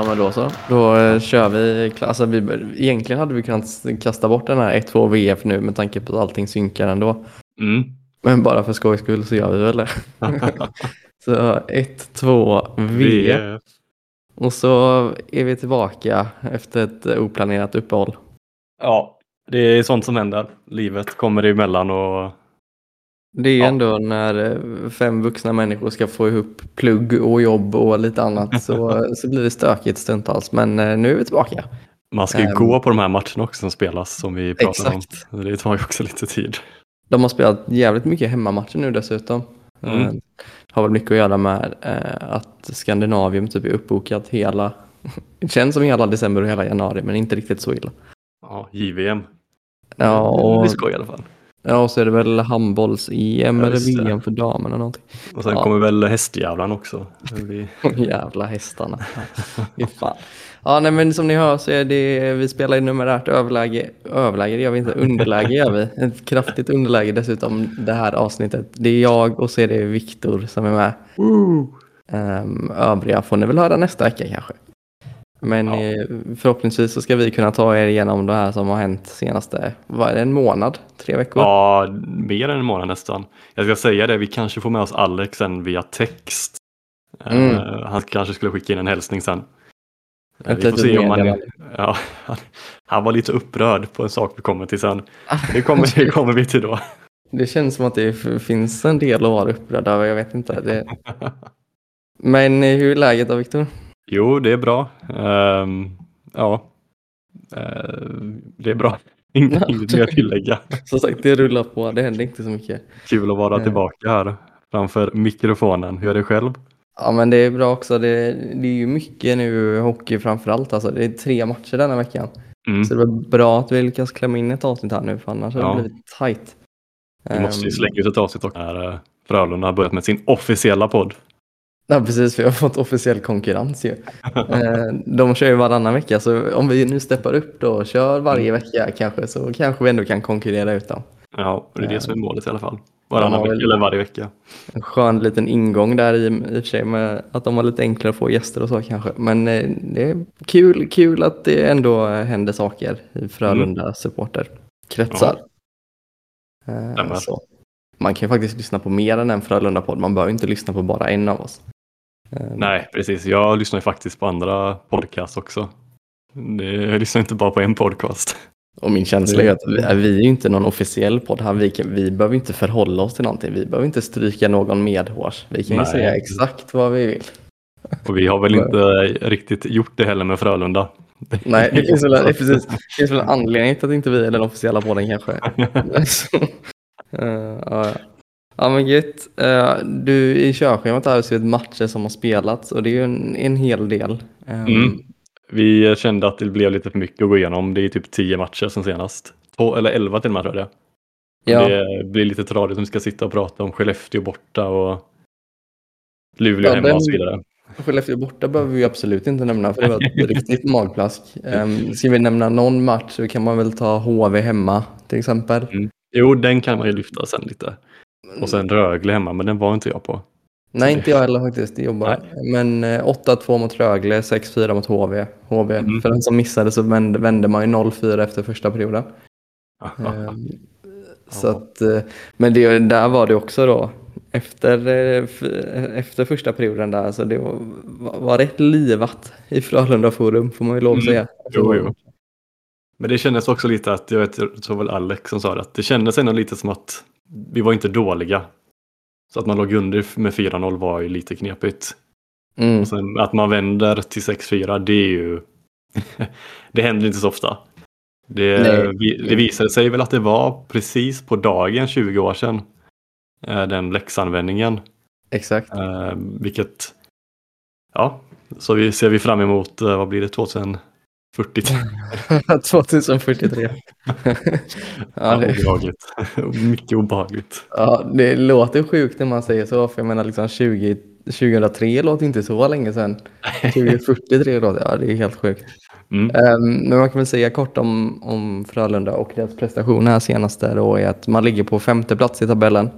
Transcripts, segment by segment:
Ja men då så. Då eh, kör vi. Alltså, vi. Egentligen hade vi kunnat kasta bort den här 1-2 VF nu med tanke på att allting synkar ändå. Mm. Men bara för skojs skull så gör vi väl det. så 1-2 VF. Och så är vi tillbaka efter ett oplanerat uppehåll. Ja, det är sånt som händer. Livet kommer emellan och Det är Ja. ändå när eh, fem vuxna människor ska få ihop plugg och jobb och lite annat så, så blir det stökigt stundtals. Men eh, nu är vi tillbaka. man ska ju Ehm. gå på de här matcherna också som spelas som vi pratar Exakt. om. Det tar ju också lite tid. De har spelat jävligt mycket hemmamatcher nu dessutom. Mm. Eh, har väl mycket att göra med eh, att Skandinavium typ är uppbokat hela, det känns som hela december och hela januari men inte riktigt så illa. Ja, JVM. Ja, Det och, blir skoj i alla fall. Ja, och så är det väl handbolls-EM Ja, eller. VM för damerna någonting. Och sen Ja. kommer väl hästjävlan också. Vi... Jävla hästarna. Fan. Ja, nej, men som ni hör så är det, vi spelar i numerärt överläge. Överläge det gör vi inte, underläge gör vi. Ett kraftigt underläge dessutom det här avsnittet. Det är jag och så är det Viktor som är med. Um, övriga får ni väl höra nästa vecka kanske. Men Ja. förhoppningsvis så ska vi kunna ta er igenom det här som har hänt senaste, vad är det, en månad? Tre veckor? Ja, mer än en månad nästan. Jag ska säga det, vi kanske får med oss Alex sen via text. Eh, Mm. han kanske skulle skicka in en hälsning sen. Eh, vi får se om han, ja, han, han var lite upprörd på en sak vi kommer till sen. Det kommer, det kommer vi till då. Det känns som att det finns en del att vara upprörd över, jag vet inte. Det... Men eh, hur är läget då Viktor? Jo, det är bra. Ehm, ja, Eh, det är bra. Inget mer att tillägga. Som sagt, det rullar på, det händer inte så mycket. Kul att vara Eh. tillbaka här framför mikrofonen. Hur är det själv? Ja men det är bra också, det, det är ju mycket nu hockey framförallt. Alltså, det är tre matcher denna veckan. Mm. Så det var bra att vi lyckas klämma in ett avsnitt här nu, för annars hade Ja. det blivit tight. Vi måste ju slänga ut ett avsnitt också när eh, Frölunda har börjat med sin officiella podd. Ja precis, vi har fått officiell konkurrens ju. Eh, De kör ju varannan vecka, så om vi nu steppar upp då och kör varje Mm. vecka kanske, så kanske vi ändå kan konkurrera ut dem. Ja, det är det Eh, som är målet i alla fall. Varannan vecka eller varje vecka. En skön liten ingång där i, i och för sig med att de har lite enklare att få gäster och så kanske. Men eh, det är kul, kul att det ändå eh, händer saker i Frölunda supporterkretsar. Eh, Stämmer. så. Man kan ju faktiskt lyssna på mer än en Frölunda-podd. Man behöver inte lyssna på bara en av oss. Eh, Nej, precis. Jag lyssnar ju faktiskt på andra podcasts också. Jag lyssnar inte bara på en podcast. Och min känsla är att vi, vi är ju inte någon officiell podd här. Vi, kan, vi behöver inte förhålla oss till någonting. Vi behöver inte stryka någon medhårs. Vi kan ju Nej. säga exakt vad vi vill. Och vi har väl inte riktigt gjort det heller med Frölunda. Nej, det finns väl, det precis, det finns väl en anledning till att inte vi är den officiella podden kanske. Eh, ja, ja. men gött. Eh, du, I körschemat ser vi matcher som har spelats och det är ju en, en hel del. Eh, Mm. Vi kände att det blev lite för mycket att gå igenom. Det är typ tio matcher sen senast. Två, eller elva till och med tror jag det. Ja, Det blir lite tradigt om vi ska sitta och prata om Skellefteå borta och Luleå Ja, hemma den- och så vidare. Skellefteå borta behöver vi absolut inte nämna för det var ett riktigt magplask. Um, ska vi nämna någon match så kan man väl ta HV hemma till exempel. Jo, den kan man ju lyfta sen lite. Och sen Rögle hemma, men den var inte jag på. Nej, inte jag heller faktiskt. Jobbar. Men eh, 8-2 mot Rögle, 6-4 mot HV. HV. Mm. För den som missade så vände, vände man ju 0-4 efter första perioden. Ehm, Så att, eh, men det, där var det också då. Efter, eh, efter första perioden där, så det var, var rätt livat i Frölunda Forum får man ju lov att Mm. säga. Jo, jo. Men det kändes också lite att, jag vet, jag tror väl Alex som sa det, att det kändes ändå lite som att vi var inte dåliga. Så att man låg under med 4-0 var ju lite knepigt. Mm. Och sen att man vänder till 6-4, det är ju... det händer inte så ofta. Det, Nej. det visade sig väl att det var precis på dagen 20 år sedan. eh, Den läxanvändningen. Exakt. Eh, vilket... Ja, så vi ser vi fram emot, eh, vad blir det, 2040? 2043. ja, det, obehagligt. Mycket obehagligt. ja, det låter sjukt när man säger så, för jag menar liksom 20, 2003 låter inte så länge sedan. 2043 låter, ja det är helt sjukt. Mm. Ehm, men man kan väl säga kort om, om Frölunda och deras prestation här senaste då är att man ligger på femte plats i tabellen.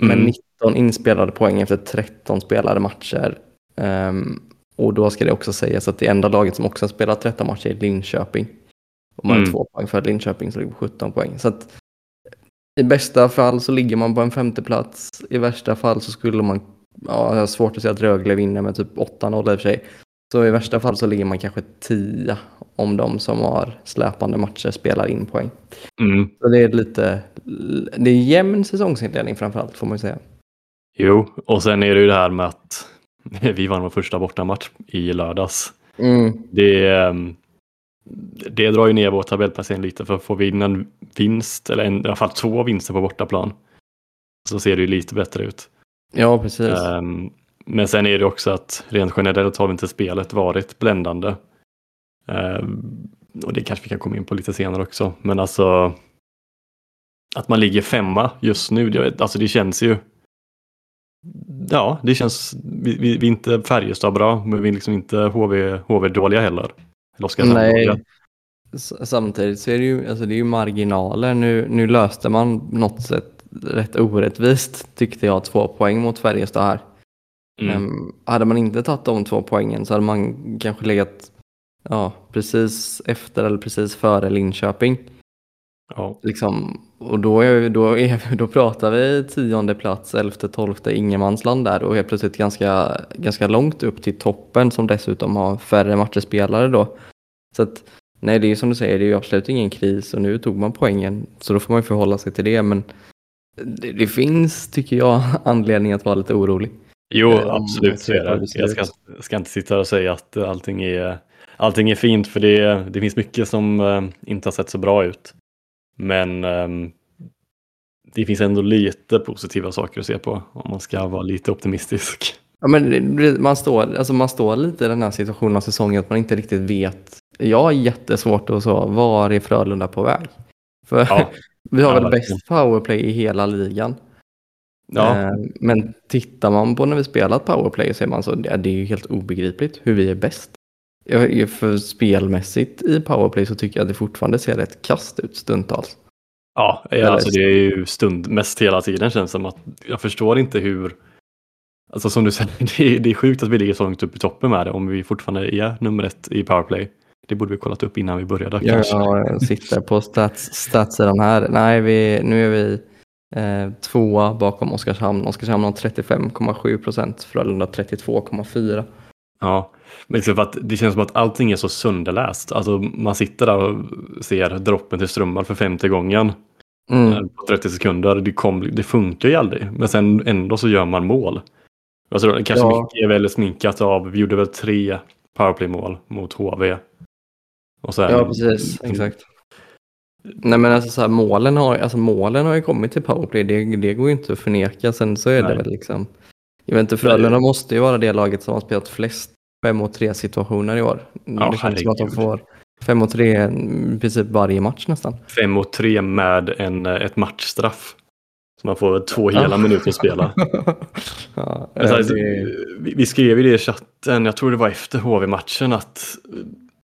Med Mm. 19 inspelade poäng efter 13 spelade matcher. Ehm, Och då ska det också sägas att det enda laget som också har spelat 13 matcher är Linköping. Och man har Mm. två poäng för Linköping som ligger på 17 poäng. Så att i bästa fall så ligger man på en femte plats. I värsta fall så skulle man, ja, jag har svårt att säga att Rögle vinner med typ 8-0 i och för sig. Så i värsta fall så ligger man kanske 10 om de som har släpande matcher spelar in poäng. Mm. Så det är lite, det är jämn säsongsinledning framförallt får man ju säga. Jo, och sen är det ju det här med att vi vann vår första bortamatch i lördags. Mm. Det, ehm, det drar ju ner vår tabellplacering lite för får vi in en vinst, eller en, i alla fall två vinster på bortaplan, så ser det ju lite bättre ut. Ja, precis. Ehm, Men sen är det också att rent generellt har inte spelet varit bländande. Ehm, Och det kanske vi kan komma in på lite senare också. Men alltså att man ligger femma just nu, vet, alltså det känns ju Ja, det känns, vi, vi, vi är inte Färjestad bra, men vi är liksom inte HV, HV heller. Eller Nej. Samtidigt så är det ju, alltså det är ju marginaler. Nu, nu löste man något sätt rätt orättvist tyckte jag två poäng mot Färjestad här. Mm. Ehm, hade man inte tagit de två poängen så hade man kanske legat ja, precis efter eller precis före Linköping. Ja. Liksom, och då, är, då, är, då pratar vi tionde plats, elfte, tolfte, ingenmansland där och helt plötsligt ganska, ganska långt upp till toppen som dessutom har färre matcher spelare då. Så att, nej, det är ju som du säger, det är ju absolut ingen kris och nu tog man poängen så då får man ju förhålla sig till det. Men det, det finns, tycker jag, anledning att vara lite orolig. Jo, Eh, absolut så är jag det. Jag ska, ska inte sitta och säga att allting är, allting är fint för det, det finns mycket som eh, inte har sett så bra ut. Men ehm, det finns ändå lite positiva saker att se på om man ska vara lite optimistisk. Ja, men man står, alltså man står lite i den här situationen av säsongen att man inte riktigt vet. Jag har jättesvårt att så, var är Frölunda på väg? För Ja, vi har väl bäst powerplay i hela ligan. ja, Eh, men tittar man på när vi spelat powerplay så är man så, det är ju helt obegripligt hur vi är bäst. För spelmässigt i powerplay så tycker jag att det fortfarande ser rätt kast ut stundtals. ja alltså det är ju stund mest hela tiden känns som att jag förstår inte hur Alltså som du säger, det är, det är sjukt att vi ligger så långt upp i toppen med det om vi fortfarande är nummer ett i powerplay. Det borde vi kollat upp innan vi började kanske. Jag sitter på stats, statssidan här. Nej, vi, nu är vi eh, tvåa bakom Oskarshamn. Oskarshamn har 35,7 procent, Frölunda 32,4. Ja, men liksom för att det känns som att allting är så sönderläst. Alltså man sitter där och ser droppen till strömmar för femte gången Mm. eh, på 30 sekunder. Det, kom, det funkar ju aldrig, men sen ändå så gör man mål. Alltså, kanske Ja. mycket är väl sminkat av, vi gjorde väl tre powerplay-mål mot HV. Och sen, Ja, precis. Exakt. Nej, men alltså, så här, målen, har, alltså, målen har ju kommit till powerplay. Det, det går ju inte att förneka. Sen så är Nej. det väl liksom... Jag vet inte, Frölunda måste ju vara det laget som har spelat flest 5 mot 3 situationer i år. Ja, det känns som att de får 5 mot 3 i princip varje match nästan. Fem mot tre med en, eh, ett matchstraff. Så man får två hela minuter att spela. ja, Men så här, det, vi, vi skrev ju det i chatten, jag tror det var efter HV-matchen, att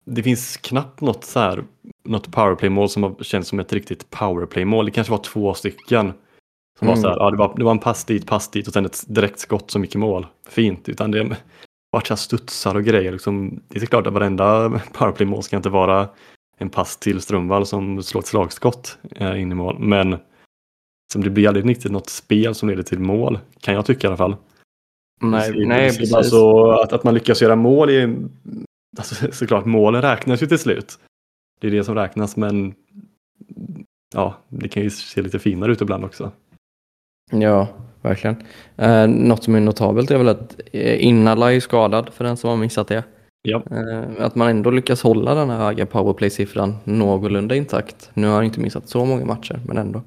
det finns knappt något, så här, något powerplay-mål som har känts som ett riktigt powerplay-mål. Det kanske var två stycken. Som var Mm. så här, ja, det, var, det var en pass dit, pass dit och sen ett direkt skott som gick i mål. Fint, utan det har varit så studsar och grejer. Liksom, det är klart att varenda powerplay-mål ska inte vara en pass till Strömvall som slår ett slagskott eh, in i mål. Men som det blir aldrig riktigt något spel som leder till mål, kan jag tycka i alla fall. nej, Det- nej, precis. Alltså, att, att man lyckas göra mål är alltså, såklart målen räknas ju till slut. Det är det som räknas men ja, det kan ju se lite finare ut ibland också. Ja, verkligen. Eh, något som är notabelt är väl att eh, Innala är skadad för den som har missat det. Ja, Eh, att man ändå lyckas hålla den här höga powerplay-siffran någorlunda intakt. Nu har han inte missat så många matcher, men ändå.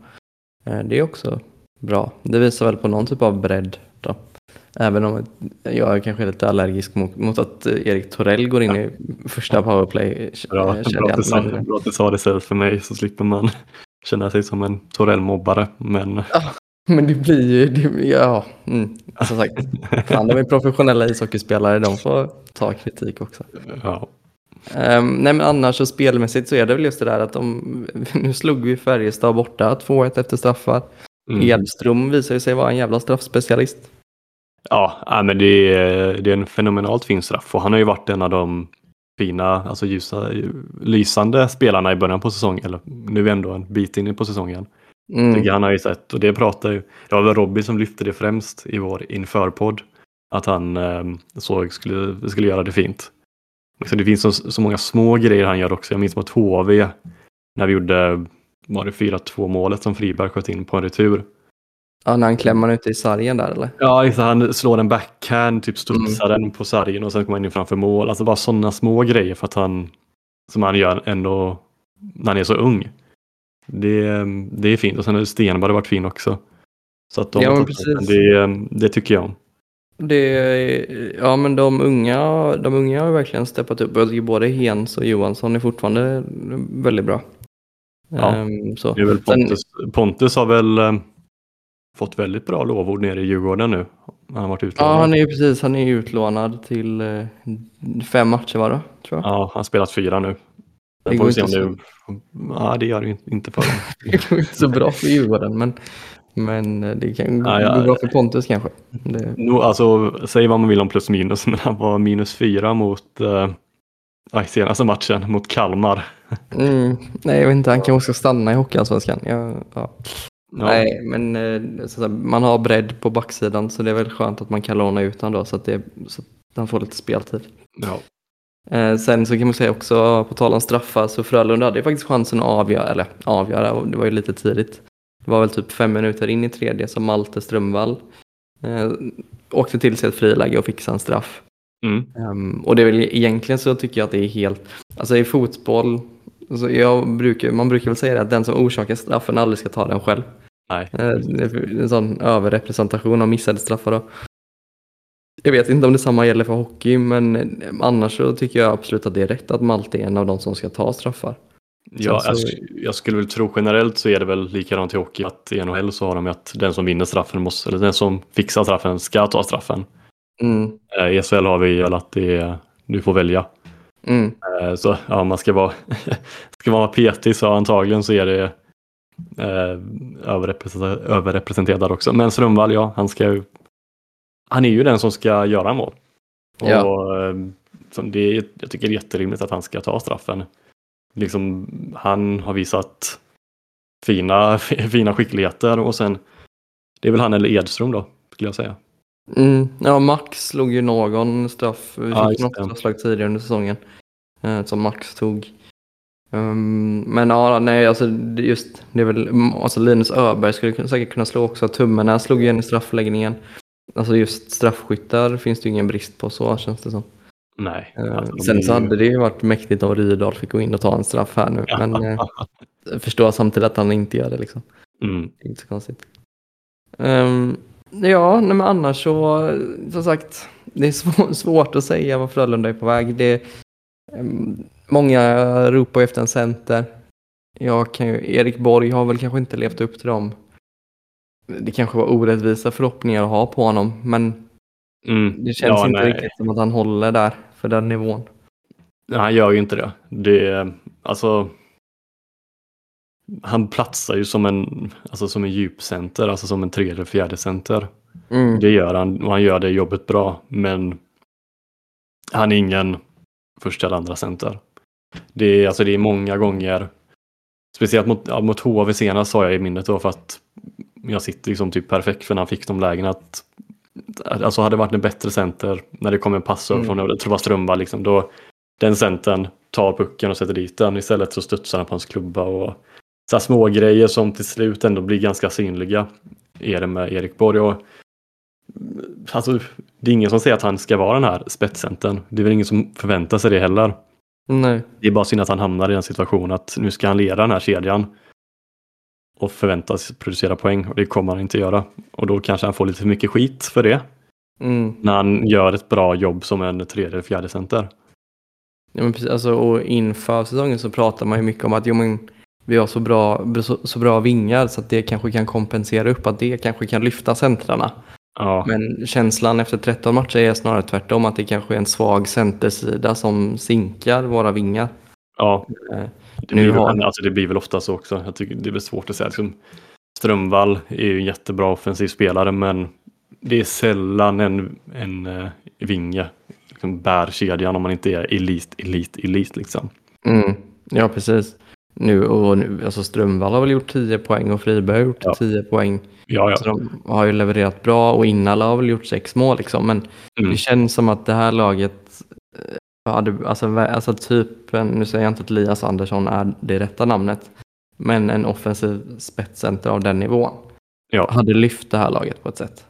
Eh, det är också bra. Det visar väl på någon typ av bredd. Då. Även om jag är kanske är lite allergisk mot, mot att Erik Torell går in i första powerplay. bra, bra, att sa, bra att du sa det istället för mig så slipper man känna sig som en Torell-mobbare. Men Men det blir ju, det, ja, mm, som sagt, fan, de är professionella ishockeyspelare, de får ta kritik också. ja, Um, nej men annars så spelmässigt så är det väl just det där att de, nu slog vi Färjestad borta 2-1 efter straffar. mm. Edström visar sig vara en jävla straffspecialist. Ja, men det är, det är en fenomenalt fin straff och han har ju varit en av de fina, alltså ljusa, lysande spelarna i början på säsongen, eller nu ändå en bit in på säsongen. Mm. Han har ju sett, och det pratar ju, det var väl Robin som lyfte det främst i vår införpodd, att han eh, såg skulle, skulle göra det fint. Så det finns så, så många små grejer han gör också. Jag minns mot HV när vi gjorde, var det 4-2 målet som Friberg sköt in på en retur. Ja, när han klämmer ute i sargen där eller? Ja, så han slår en backhand, typ studsar mm. den på sargen och sen kommer han in framför mål. Alltså bara sådana små grejer för att han, som han gör ändå när han är så ung. Det, det är fint och sen har Stenberg varit fin också. Så att de, ja, det, det tycker jag om. Det, ja men de unga, de unga har verkligen steppat upp. Både Hens och Johansson är fortfarande väldigt bra. Ja, um, så. Det är väl Pontus, Sen, Pontus har väl um, fått väldigt bra lovord nere i Djurgården nu. Han har varit utlånad. Ja, han är precis. Han är utlånad till uh, fem matcher var det, tror jag. Ja, han har spelat fyra nu. Det, går inte så... Ja, det gör det inte för honom. det går inte så bra för Djurgården, men men det kan ja, ja. gå bra för Pontus kanske. Det... No, alltså, säg vad man vill om plus minus, men han var minus fyra mot eh, senaste matchen mot Kalmar. Mm, nej, jag vet inte, han kanske ska stanna i Hockeyallsvenskan. Ja, ja. Nej, men eh, så man har bredd på backsidan så det är väl skönt att man kan låna ut honom då så att, det, så att han får lite speltid. Ja. Eh, sen så kan man säga också, på tal om straffar, så Frölunda hade faktiskt chansen att avgöra, eller avgöra, det var ju lite tidigt. Det var väl typ fem minuter in i tredje som Malte Strömvall eh, åkte till sig ett friläge och fixade en straff. Mm. Um, och det är väl egentligen så tycker jag att det är helt, alltså i fotboll, alltså jag brukar, man brukar väl säga att den som orsakar straffen aldrig ska ta den själv. Nej. Uh, en sån överrepresentation av missade straffar då. Jag vet inte om detsamma gäller för hockey, men annars så tycker jag absolut att det är rätt att Malte är en av de som ska ta straffar. Ja, så... jag, jag, skulle väl tro generellt så är det väl likadant i hockey att i NHL så har de att den som vinner straffen måste, eller den som fixar straffen ska ta straffen. Mm. Eh, I SHL har vi väl att det är, du får välja. Mm. Eh, så ja, man ska vara, ska vara petig så antagligen så är det eh, överrepresenterad, överrepresenterad också. Men Strömvall, ja, han ska ju, han är ju den som ska göra mål. Ja. Och, eh, det jag tycker det är jätterimligt att han ska ta straffen liksom, han har visat fina, fina skickligheter och sen det är väl han eller Edström då, skulle jag säga. Mm, ja, Max slog ju någon straff, vi ja, fick något straffslag tidigare under säsongen eh, som Max tog. Um, men ja, nej, alltså just det är väl, alltså Linus Öberg skulle säkert kunna slå också. Tummarna slog igen i straffläggningen. Alltså just straffskyttar finns det ju ingen brist på så känns det som. Nej. Eh, alltså, Sen så hade det ju varit mäktigt om Rydahl fick gå in och ta en straff här nu. Ja. Men eh, förstår samtidigt att han inte gör det. Liksom. Mm. Det är inte så konstigt. Um, ja, men annars så, som sagt, det är svår, svårt att säga vad Frölunda är på väg. Det, um, många ropar efter en center. Jag kan ju, Erik Borg har väl kanske inte levt upp till dem. Det kanske var orättvisa förhoppningar att ha på honom, men mm. det känns ja, inte nej. riktigt som att han håller där för den nivån. Nej, han gör ju inte det. det alltså, han platsar ju som en, alltså som en djupcenter, alltså som en tredje fjärde center. Mm. Det gör han och han gör det jobbet bra, men han är ingen första eller andra center. Det är, alltså det är många gånger, speciellt mot, mot HV senast sa jag i minnet då för att jag sitter liksom typ perfekt för när han fick de lägena att alltså hade det varit en bättre center när det kommer en pass mm. från, var Strömvall, liksom, då den centern tar pucken och sätter dit den. Istället så studsar han på hans klubba och så små grejer som till slut ändå blir ganska synliga är det med Erik Borg. Och, alltså, det är ingen som säger att han ska vara den här spetscentern. Det är väl ingen som förväntar sig det heller. Nej. Det är bara synd att han hamnar i en situation att nu ska han leda den här kedjan och förväntas producera poäng och det kommer han inte göra. Och då kanske han får lite för mycket skit för det. Mm. När han gör ett bra jobb som en tredje eller fjärde center. Ja, men precis, alltså, och inför säsongen så pratar man ju mycket om att jo, men, vi har så bra, så, så, bra vingar så att det kanske kan kompensera upp, att det kanske kan lyfta centrarna. Ja. Men känslan efter 13 matcher är snarare tvärtom, att det kanske är en svag centersida som sinkar våra vingar. Ja. Det blir, har... väl, alltså det blir väl ofta så också. Jag tycker det är väl svårt att säga. Liksom, Strömvall är ju en jättebra offensiv spelare men det är sällan en, en uh, vinge liksom bär kedjan om man inte är elit, elit, elit liksom. Mm. Ja, precis. Nu, och nu, alltså Strömvall har väl gjort 10 poäng och Friberg har gjort Ja. 10 poäng. Ja, ja. Så de har ju levererat bra och Innala har väl gjort sex mål liksom. Men Mm. det känns som att det här laget hade, alltså, alltså typ, nu säger jag inte att Elias Andersson är det rätta namnet, men en offensiv spetscenter av den nivån Ja. hade lyft det här laget på ett sätt.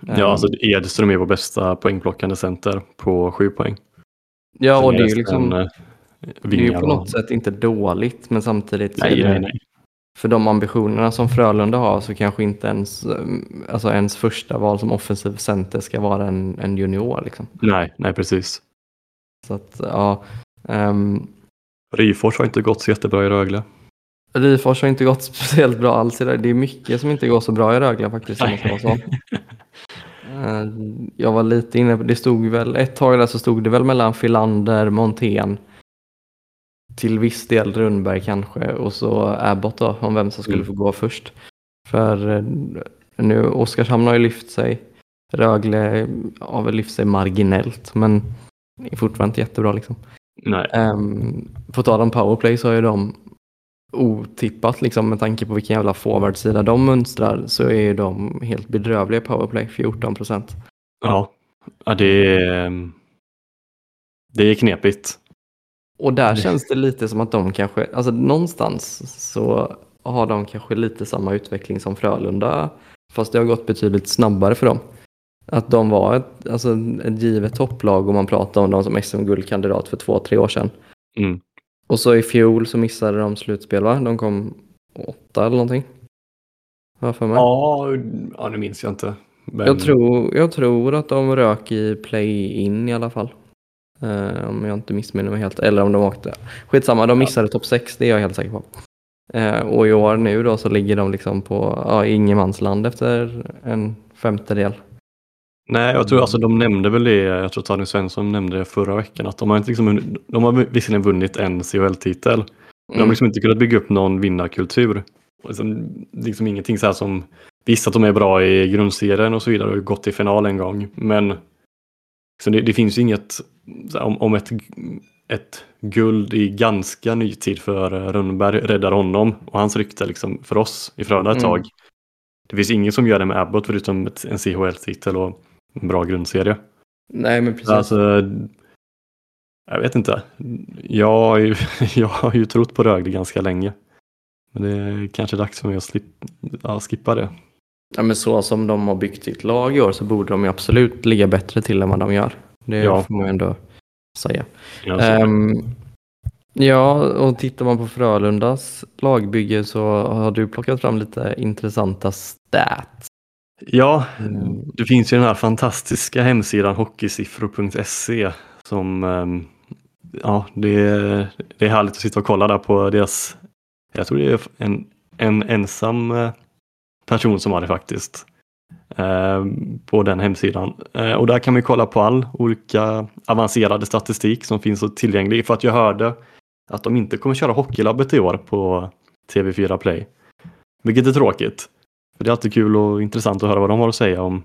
Ja, Ehm, alltså Edström är vår bästa poängplockande center på sju poäng. ja, och det är ju liksom, eh, det är ju på något sätt inte dåligt, men samtidigt Nej, det- nej, nej. för de ambitionerna som Frölunda har så kanske inte ens, eh, alltså ens första val som offensiv center ska vara en, en junior. Liksom. Nej, nej, precis. Så att, ja. ehm, Ryfors har inte gått så jättebra i Rögle. Rifors har inte gått speciellt bra alls idag. Det är mycket som inte går så bra i Rögle faktiskt. Om man. Eh, Jag var lite inne på, det stod väl, ett tag där så stod det väl mellan Filander, Montén, till viss del Rundberg kanske och så Abbott då, om vem som skulle Mm. få gå först. För eh, nu, Oskarshamn har ju lyft sig, Rögle har väl lyft sig marginellt men är fortfarande inte jättebra liksom. Um, på tal om powerplay så är ju de otippat liksom med tanke på vilken jävla forwardsida de mönstrar så är ju de helt bedrövliga powerplay, 14 procent. ja. ja det, är, det är knepigt. Och där känns det lite som att de kanske, alltså någonstans så har de kanske lite samma utveckling som Frölunda fast det har gått betydligt snabbare för dem. Att de var ett, alltså ett givet topplag om man pratar om dem som SM-guldkandidat för två, tre år sedan. Mm. Och så i fjol så missade de slutspel va? De kom åtta eller någonting. Har jag för mig. Ja, ja, nu minns jag inte. Men, jag, tror, jag tror att de rök i play-in i alla fall. Eh, om jag inte missminner mig helt. Eller om de åkte. Skitsamma, de missade topp 6, det är jag helt säker på. Eh, och i år nu då så ligger de liksom på ja, ingenmansland efter en femtedel. Nej, jag tror alltså de nämnde väl det, jag tror Tony Svensson nämnde det förra veckan, att de har, inte liksom, de har visserligen vunnit en CHL-titel, men de har Mm. liksom inte kunnat bygga upp någon vinnarkultur. Liksom, liksom ingenting så här som, visst att de är bra i grundserien och så vidare och har gått till final en gång, men liksom det, det finns ju inget, så om, om ett, ett guld i ganska ny tid för eh, Rönnberg räddar honom och hans rykte liksom för oss i Frölunda ett Mm. tag. Det finns ingen som gör det med Abbott förutom en CHL-titel och bra grundserie. Nej men precis. Alltså, jag vet inte. Jag, har ju- jag har ju trott på Rögle ganska länge. Men det är kanske dags för mig att slip, ja, skippa det. Ja, men så som de har byggt sitt lag i år så borde de ju absolut ligga bättre till än vad de gör. Det Ja. får man ju ändå säga. Ehm, ja, och tittar man på Frölundas lagbygge så har du plockat fram lite intressanta stats. Ja, Mm. det finns ju den här fantastiska hemsidan hockeysiffror.se som ehm, ja, det är, det är härligt att sitta och kolla där på deras, jag tror det är en, en ensam eh, person som har det faktiskt. eh, på den hemsidan. Eh, och där kan man kolla på all olika avancerade statistik som finns tillgänglig. För att jag hörde att de inte kommer köra Hockeylabbet i år på TV4 Play. Vilket är tråkigt. För det är alltid kul och intressant att höra vad de har att säga om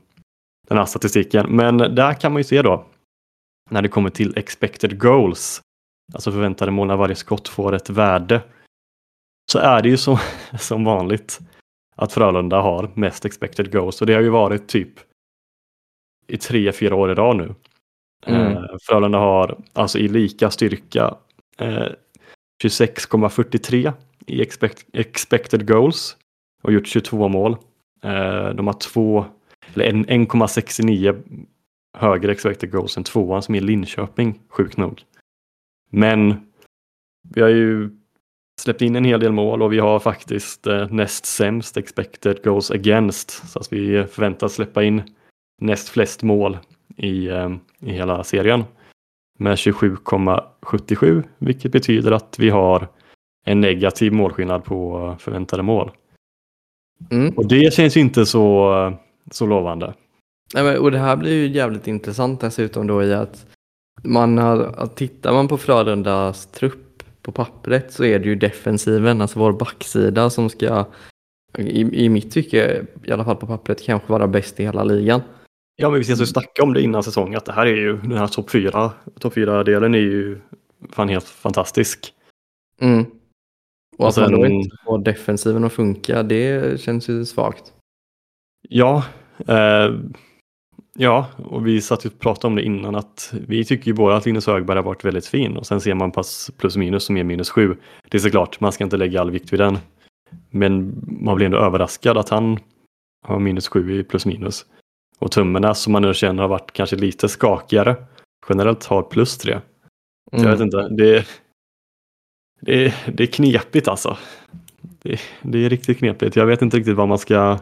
den här statistiken. Men där kan man ju se då när det kommer till expected goals, alltså förväntade mål när varje skott får ett värde, så är det ju som, som vanligt att Frölunda har mest expected goals och det har ju varit typ i tre, fyra år i rad nu. Mm. Eh, Frölunda har alltså i lika styrka eh, 26,43 i expect, expected goals och gjort 22 mål. Eh, de har två, eller 1,69 högre expected goals än tvåan som är Linköping, sjukt nog. Men vi har ju släppt in en hel del mål och vi har faktiskt eh, näst sämst expected goals against. Så att vi förväntas släppa in näst flest mål i, eh, i hela serien. Med 27,77 vilket betyder att vi har en negativ målskillnad på förväntade mål. Mm. Och det känns inte så, så lovande. Nej, men, och det här blir ju jävligt intressant dessutom då i att man har, att tittar man på Frölundas trupp på pappret så är det ju defensiven, alltså vår backsida som ska i, i mitt tycke, i alla fall på pappret, kanske vara bäst i hela ligan. Ja, men vi ska ju snacka om det innan säsongen, att det här är ju, den här topp fyra, topp fyra delen är ju fan helt fantastisk. Mm. Och, att man då inte får defensiven att funka, det känns ju svagt. Ja, eh, ja, och vi satt ju och pratade om det innan att vi tycker ju båda att Linus Högberg har varit väldigt fin och sen ser man pass plus minus som är minus sju. Det är såklart, man ska inte lägga all vikt vid den. Men man blir ändå överraskad att han har minus sju i plus minus. Och tummarna som man nu känner har varit kanske lite skakigare generellt har plus tre. Mm. jag vet inte, det, det, är- det är knepigt alltså. Det, det är riktigt knepigt. Jag vet inte riktigt vad man ska...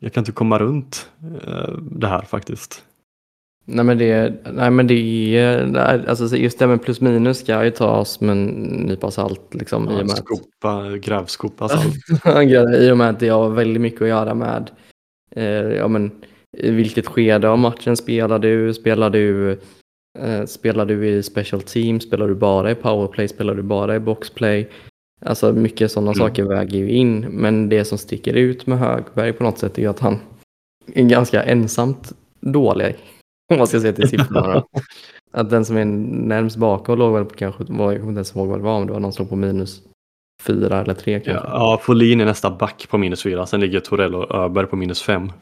Jag kan inte komma runt eh, det här faktiskt. Nej men det, nej, men det är, alltså just det med plus minus ska ju tas med en nypa salt liksom. i och med att- Skopa, grävskopa salt. I och med att det har väldigt mycket att göra med eh, ja, men, i vilket skede av matchen spelar du? Spelar du, spelar du i special team? Spelar du bara i powerplay? Spelar du bara i boxplay? Alltså mycket sådana Mm. saker väger ju in. Men det som sticker ut med Högberg på något sätt är ju att han är ganska ensamt dålig. Om man ska se till siffrorna. att den som är närmst bakom låg väl på kanske, var, jag kommer inte ens ihåg vad det var, om det var någon som låg på minus fyra eller tre Ja, kanske. ja, Folin är nästa back på minus fyra. Sen ligger Torell och Öberg på minus fem.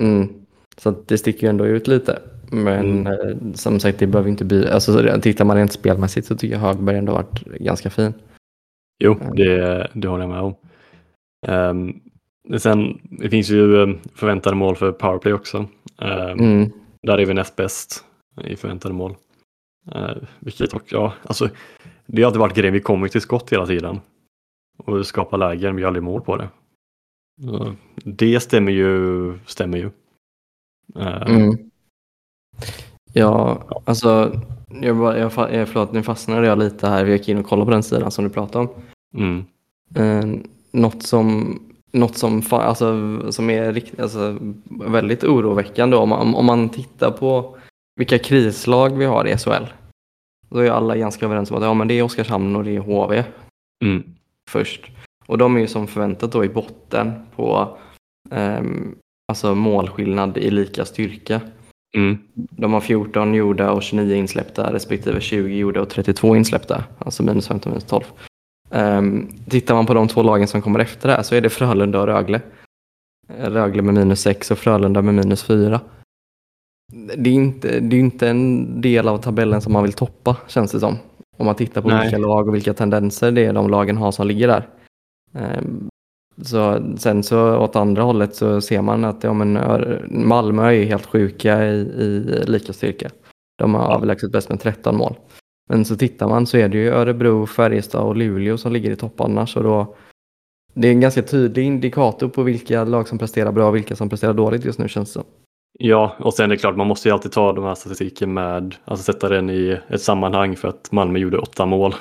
Mm. Så det sticker ju ändå ut lite. Men eh, som sagt, det behöver inte bli... Alltså, så tittar man rent spelmässigt så tycker jag Högberg ändå varit ganska fin. Jo, Mm. det, det håller jag med om. Um, sen, det finns ju eh, förväntade mål för powerplay också. Um, Mm. Där är vi näst bäst i förväntade mål. Uh, vilket också, ja, alltså, det har alltid varit grejen, vi kommer till skott hela tiden. Och skapar lägen, vi har aldrig mål på det. Så det stämmer ju. Stämmer ju. Eh, Mm. Ja, alltså... Jag, bara, jag, eh, förlåt, nu fastnade jag lite här. Vi gick in och kollade på den sidan som du pratade om. mm, Eh, något som, något som, alltså, som är rikt, alltså, väldigt oroväckande om man, om man tittar på vilka krislag vi har i SHL. Då är alla ganska överens om att ja, men det är Oskarshamn och det är HV mm, först. Och de är ju som förväntat då i botten på ehm, alltså målskillnad i lika styrka. Mm, De har 14 gjorda och 29 insläppta respektive 20 gjorda och 32 insläppta. Alltså minus 15 minus 12. Um, tittar man på de två lagen som kommer efter det här så är det Frölunda och Rögle. Rögle med minus 6 och Frölunda med minus 4. Det är, inte, det är inte en del av tabellen som man vill toppa känns det som. Om man tittar på Nej. vilka lag och vilka tendenser det är de lagen har som ligger där. Ehm, så, sen så åt andra hållet så ser man att ja, men, Malmö är helt sjuka i, i lika styrka. De har Ja. överlägset bäst med 13 mål. Men så tittar man så är det ju Örebro, Färjestad och Luleå som ligger i topp annars. Och då, det är en ganska tydlig indikator på vilka lag som presterar bra och vilka som presterar dåligt just nu känns det som. Ja, och sen är det klart, man måste ju alltid ta de här statistiken med, alltså sätta den i ett sammanhang för att Malmö gjorde åtta mål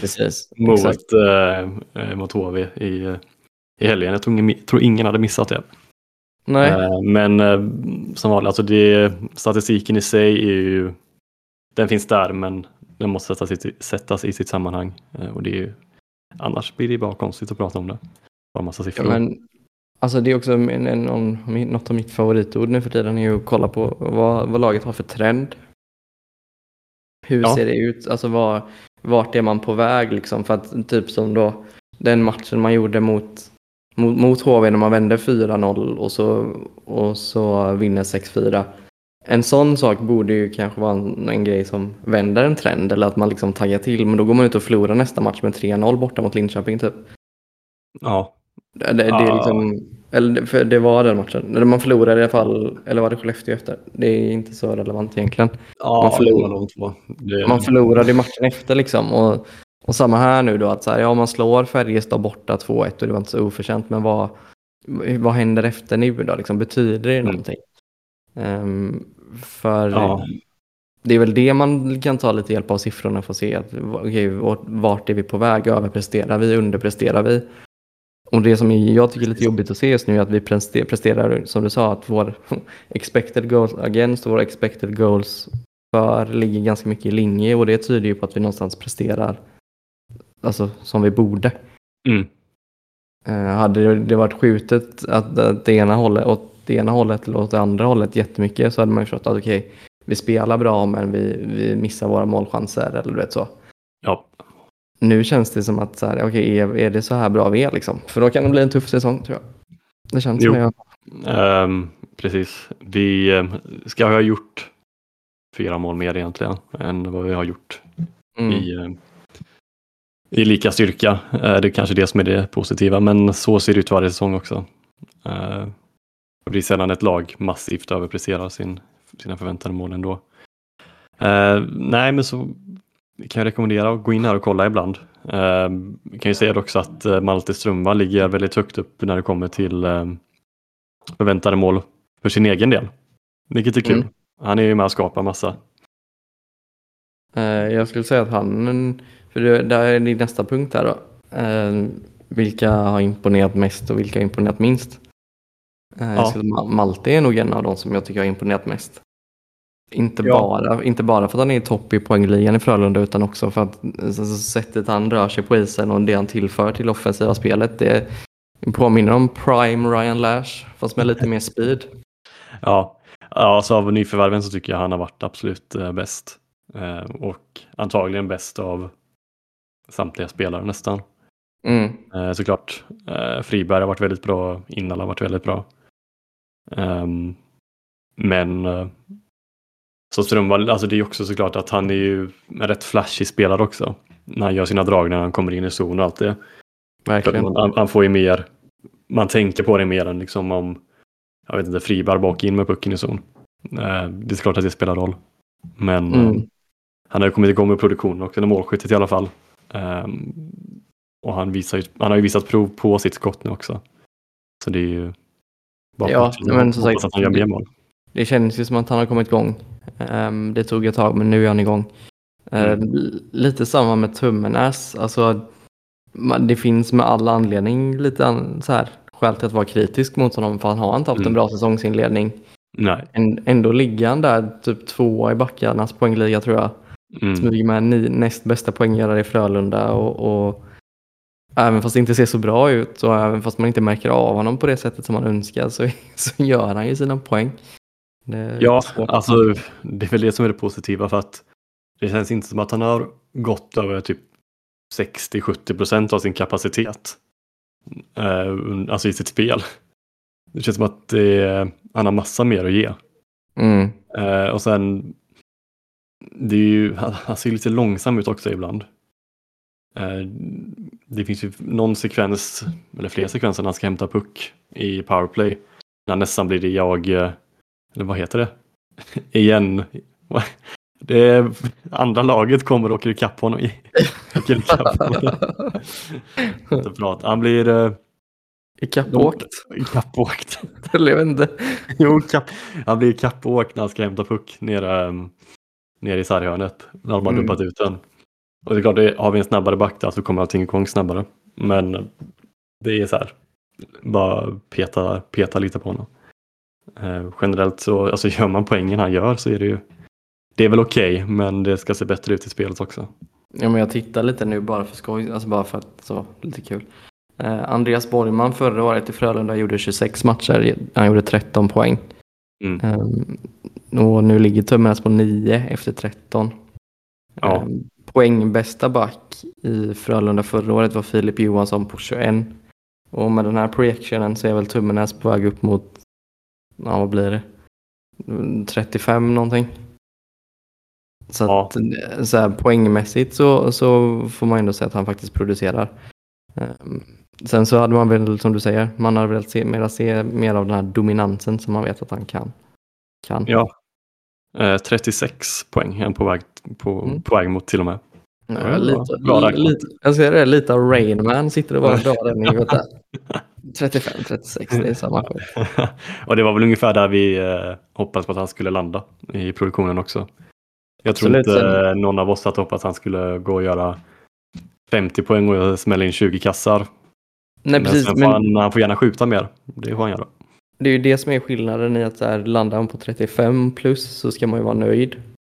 Precis. mot, eh, eh, mot HV i, eh, i helgen. Jag tror ingen, tror ingen hade missat det. Nej, Eh, Men eh, som vanligt, alltså det, statistiken i sig är ju, den finns där men den måste sättas i, sättas i sitt sammanhang. Eh, Och det är annars blir det bara konstigt att prata om det. Bara massa ja, siffror. men alltså det är också en, en, någon, något av mitt favoritord nu för tiden är ju att kolla på vad, vad laget har för trend. Hur Ja. ser det ut? Alltså var, vart är man på väg liksom? För att typ som då den matchen man gjorde mot, mot, mot HV när man vände 4-0 och så, och så vinner 6-4. En sån sak borde ju kanske vara en, en grej som vänder en trend eller att man liksom taggar till. Men då går man ut och förlorar nästa match med 3-0 borta mot Linköping typ. Ja, Det, det, det, är liksom, eller för det var den matchen. Eller man förlorade i alla fall, eller var det Skellefteå efter? Det är inte så relevant egentligen. ja Man förlorar. det var. Det, Man förlorade matchen efter liksom. Och, och samma här nu då, att så här, ja, man slår Färjestad borta 2-1 och det var inte så oförtjänt. Men vad, vad händer efter nu då? Liksom, betyder det Mm. någonting? Ehm, för Ja. det är väl det man kan ta lite hjälp av siffrorna för att se. Att, okej, vart- är vi på väg? Överpresterar vi? Underpresterar vi? Och det som jag tycker är lite jobbigt att se just nu är att vi prester- presterar, som du sa, att vår expected goals against och våra expected goals för ligger ganska mycket i linje och det tyder ju på att vi någonstans presterar alltså som vi borde. Mm. Eh, hade det varit skjutet att, att det ena hållet, åt det ena hållet eller åt det andra hållet jättemycket så hade man ju förstått att okej, okay, vi spelar bra men vi, vi missar våra målchanser eller du vet så. Ja. Nu känns det som att så här, okay, är, är det så här bra vi är liksom? För då kan det bli en tuff säsong tror jag. Det känns jo. som jag. Um, precis. Vi um, ska ha gjort fyra mål mer egentligen än vad vi har gjort mm. i, um, i lika styrka. Uh, det är kanske det som är det positiva, men så ser det ut varje säsong också. Uh, det är sällan ett lag massivt överpresterar sin, sina förväntade mål ändå. Uh, nej, men så kan jag rekommendera att gå in här och kolla ibland. Uh, kan ju säga också att Malte Strömva ligger väldigt högt upp när det kommer till förväntade mål för sin egen del. Vilket är kul. Mm. Han är ju med och skapar massa. Jag skulle säga att han, för det, där är din nästa punkt där då. Vilka har imponerat mest och vilka har imponerat minst? Ja. Malte är nog en av de som jag tycker har imponerat mest. Inte, ja. bara, inte bara för att han är topp i poängligan i Frölunda utan också för att alltså, sättet han rör sig på isen och det han tillför till offensiva spelet. Det påminner om Prime Ryan Lash fast med lite mer speed. Ja, alltså av nyförvärven så tycker jag han har varit absolut eh, bäst. Eh, och antagligen bäst av samtliga spelare nästan. Mm. Eh, såklart. Friberg har varit väldigt bra, Innala har varit väldigt bra. Ehm, men så Strömvall, alltså det är också såklart att han är ju en rätt flashig spelare också. När han gör sina drag när han kommer in i zon och allt det. Verkligen. Han, han, får ju mer, man tänker på det mer än liksom om, jag vet inte, Friberg bak in med pucken i zon. Eh, det är klart att det spelar roll. Men mm. Eh, han har ju kommit igång med produktionen också, eller målskyttet i alla fall. Um, och han, visar han har ju visat prov på sitt skott nu också. Så det är ju bara ja, men som sagt, att han gör mer mål. Det känns ju som att han har kommit igång Um, det tog ett tag men nu är han igång. Mm. Uh, lite samma med Tummenäs. Alltså, det finns med all anledning lite an, så här, skäl till att vara kritisk mot honom för han har inte haft mm. en bra säsongsinledning. Nej. Ändå ligger han där typ tvåa i backarnas poängliga tror jag. Mm. Smyger med ni, näst bästa poänggörare i Frölunda och, och även fast det inte ser så bra ut och även fast man inte märker av honom på det sättet som man önskar så, så gör han ju sina poäng. Ja, alltså det är väl det som är det positiva för att det känns inte som att han har gått över typ 60-70 procent av sin kapacitet. Eh, alltså i sitt spel. Det känns som att det, han har massa mer att ge. Mm. Eh, och sen, det är ju, han ser lite långsam ut också ibland. Eh, det finns ju någon sekvens, eller flera sekvenser när han ska hämta puck i powerplay. När han nästan blir det jag eh, eller vad heter det? Igen. Det är, andra laget kommer och åker ikapp honom. åker ikapp honom. Han blir... Uh, ikappåkt? Ikappåkt. Eller jag vet inte. Jo, kapp, han blir ikappåkt när han ska hämta puck nere, nere i sarghörnet. När de har mm. dumpat ut den. Och det är klart, det, har vi en snabbare back där så kommer allting igång snabbare. Men det är så här, bara peta, peta lite på honom. Eh, generellt så, alltså gör man poängen han gör så är det ju, det är väl okej, okay, men det ska se bättre ut i spelet också. Ja, men jag tittar lite nu bara för skoj, alltså bara för att så, lite kul. Eh, Andreas Borgman förra året i Frölunda gjorde 26 matcher, han gjorde 13 poäng. Mm. Eh, och nu ligger Tummernas på 9 efter 13. Ja. Eh, poängbästa back i Frölunda förra året var Filip Johansson på 21. Och med den här projektionen så är väl Tummenäs på väg upp mot ja vad blir det? 35 någonting. Så, ja. att, så här, poängmässigt så, så får man ändå säga att han faktiskt producerar. Um, sen så hade man väl, som du säger, man hade velat se, mer, se mer av den här dominansen som man vet att han kan. kan. Ja, eh, 36 poäng är han på väg, på, mm. på väg mot till och med. Ja, lite, lite, jag ser det, lite av Rainman sitter och bara drar den i 35, 36, det är samma skit. och det var väl ungefär där vi eh, hoppades på att han skulle landa i produktionen också. Jag tror Absolut, inte sen... någon av oss hade hoppats att han skulle gå och göra 50 poäng och smälla in 20 kassar. Nej, precis, men, men... Han, han, får gärna skjuta mer. Det får han göra. Det är ju det som är skillnaden i att så här, landar han på 35 plus så ska man ju vara nöjd.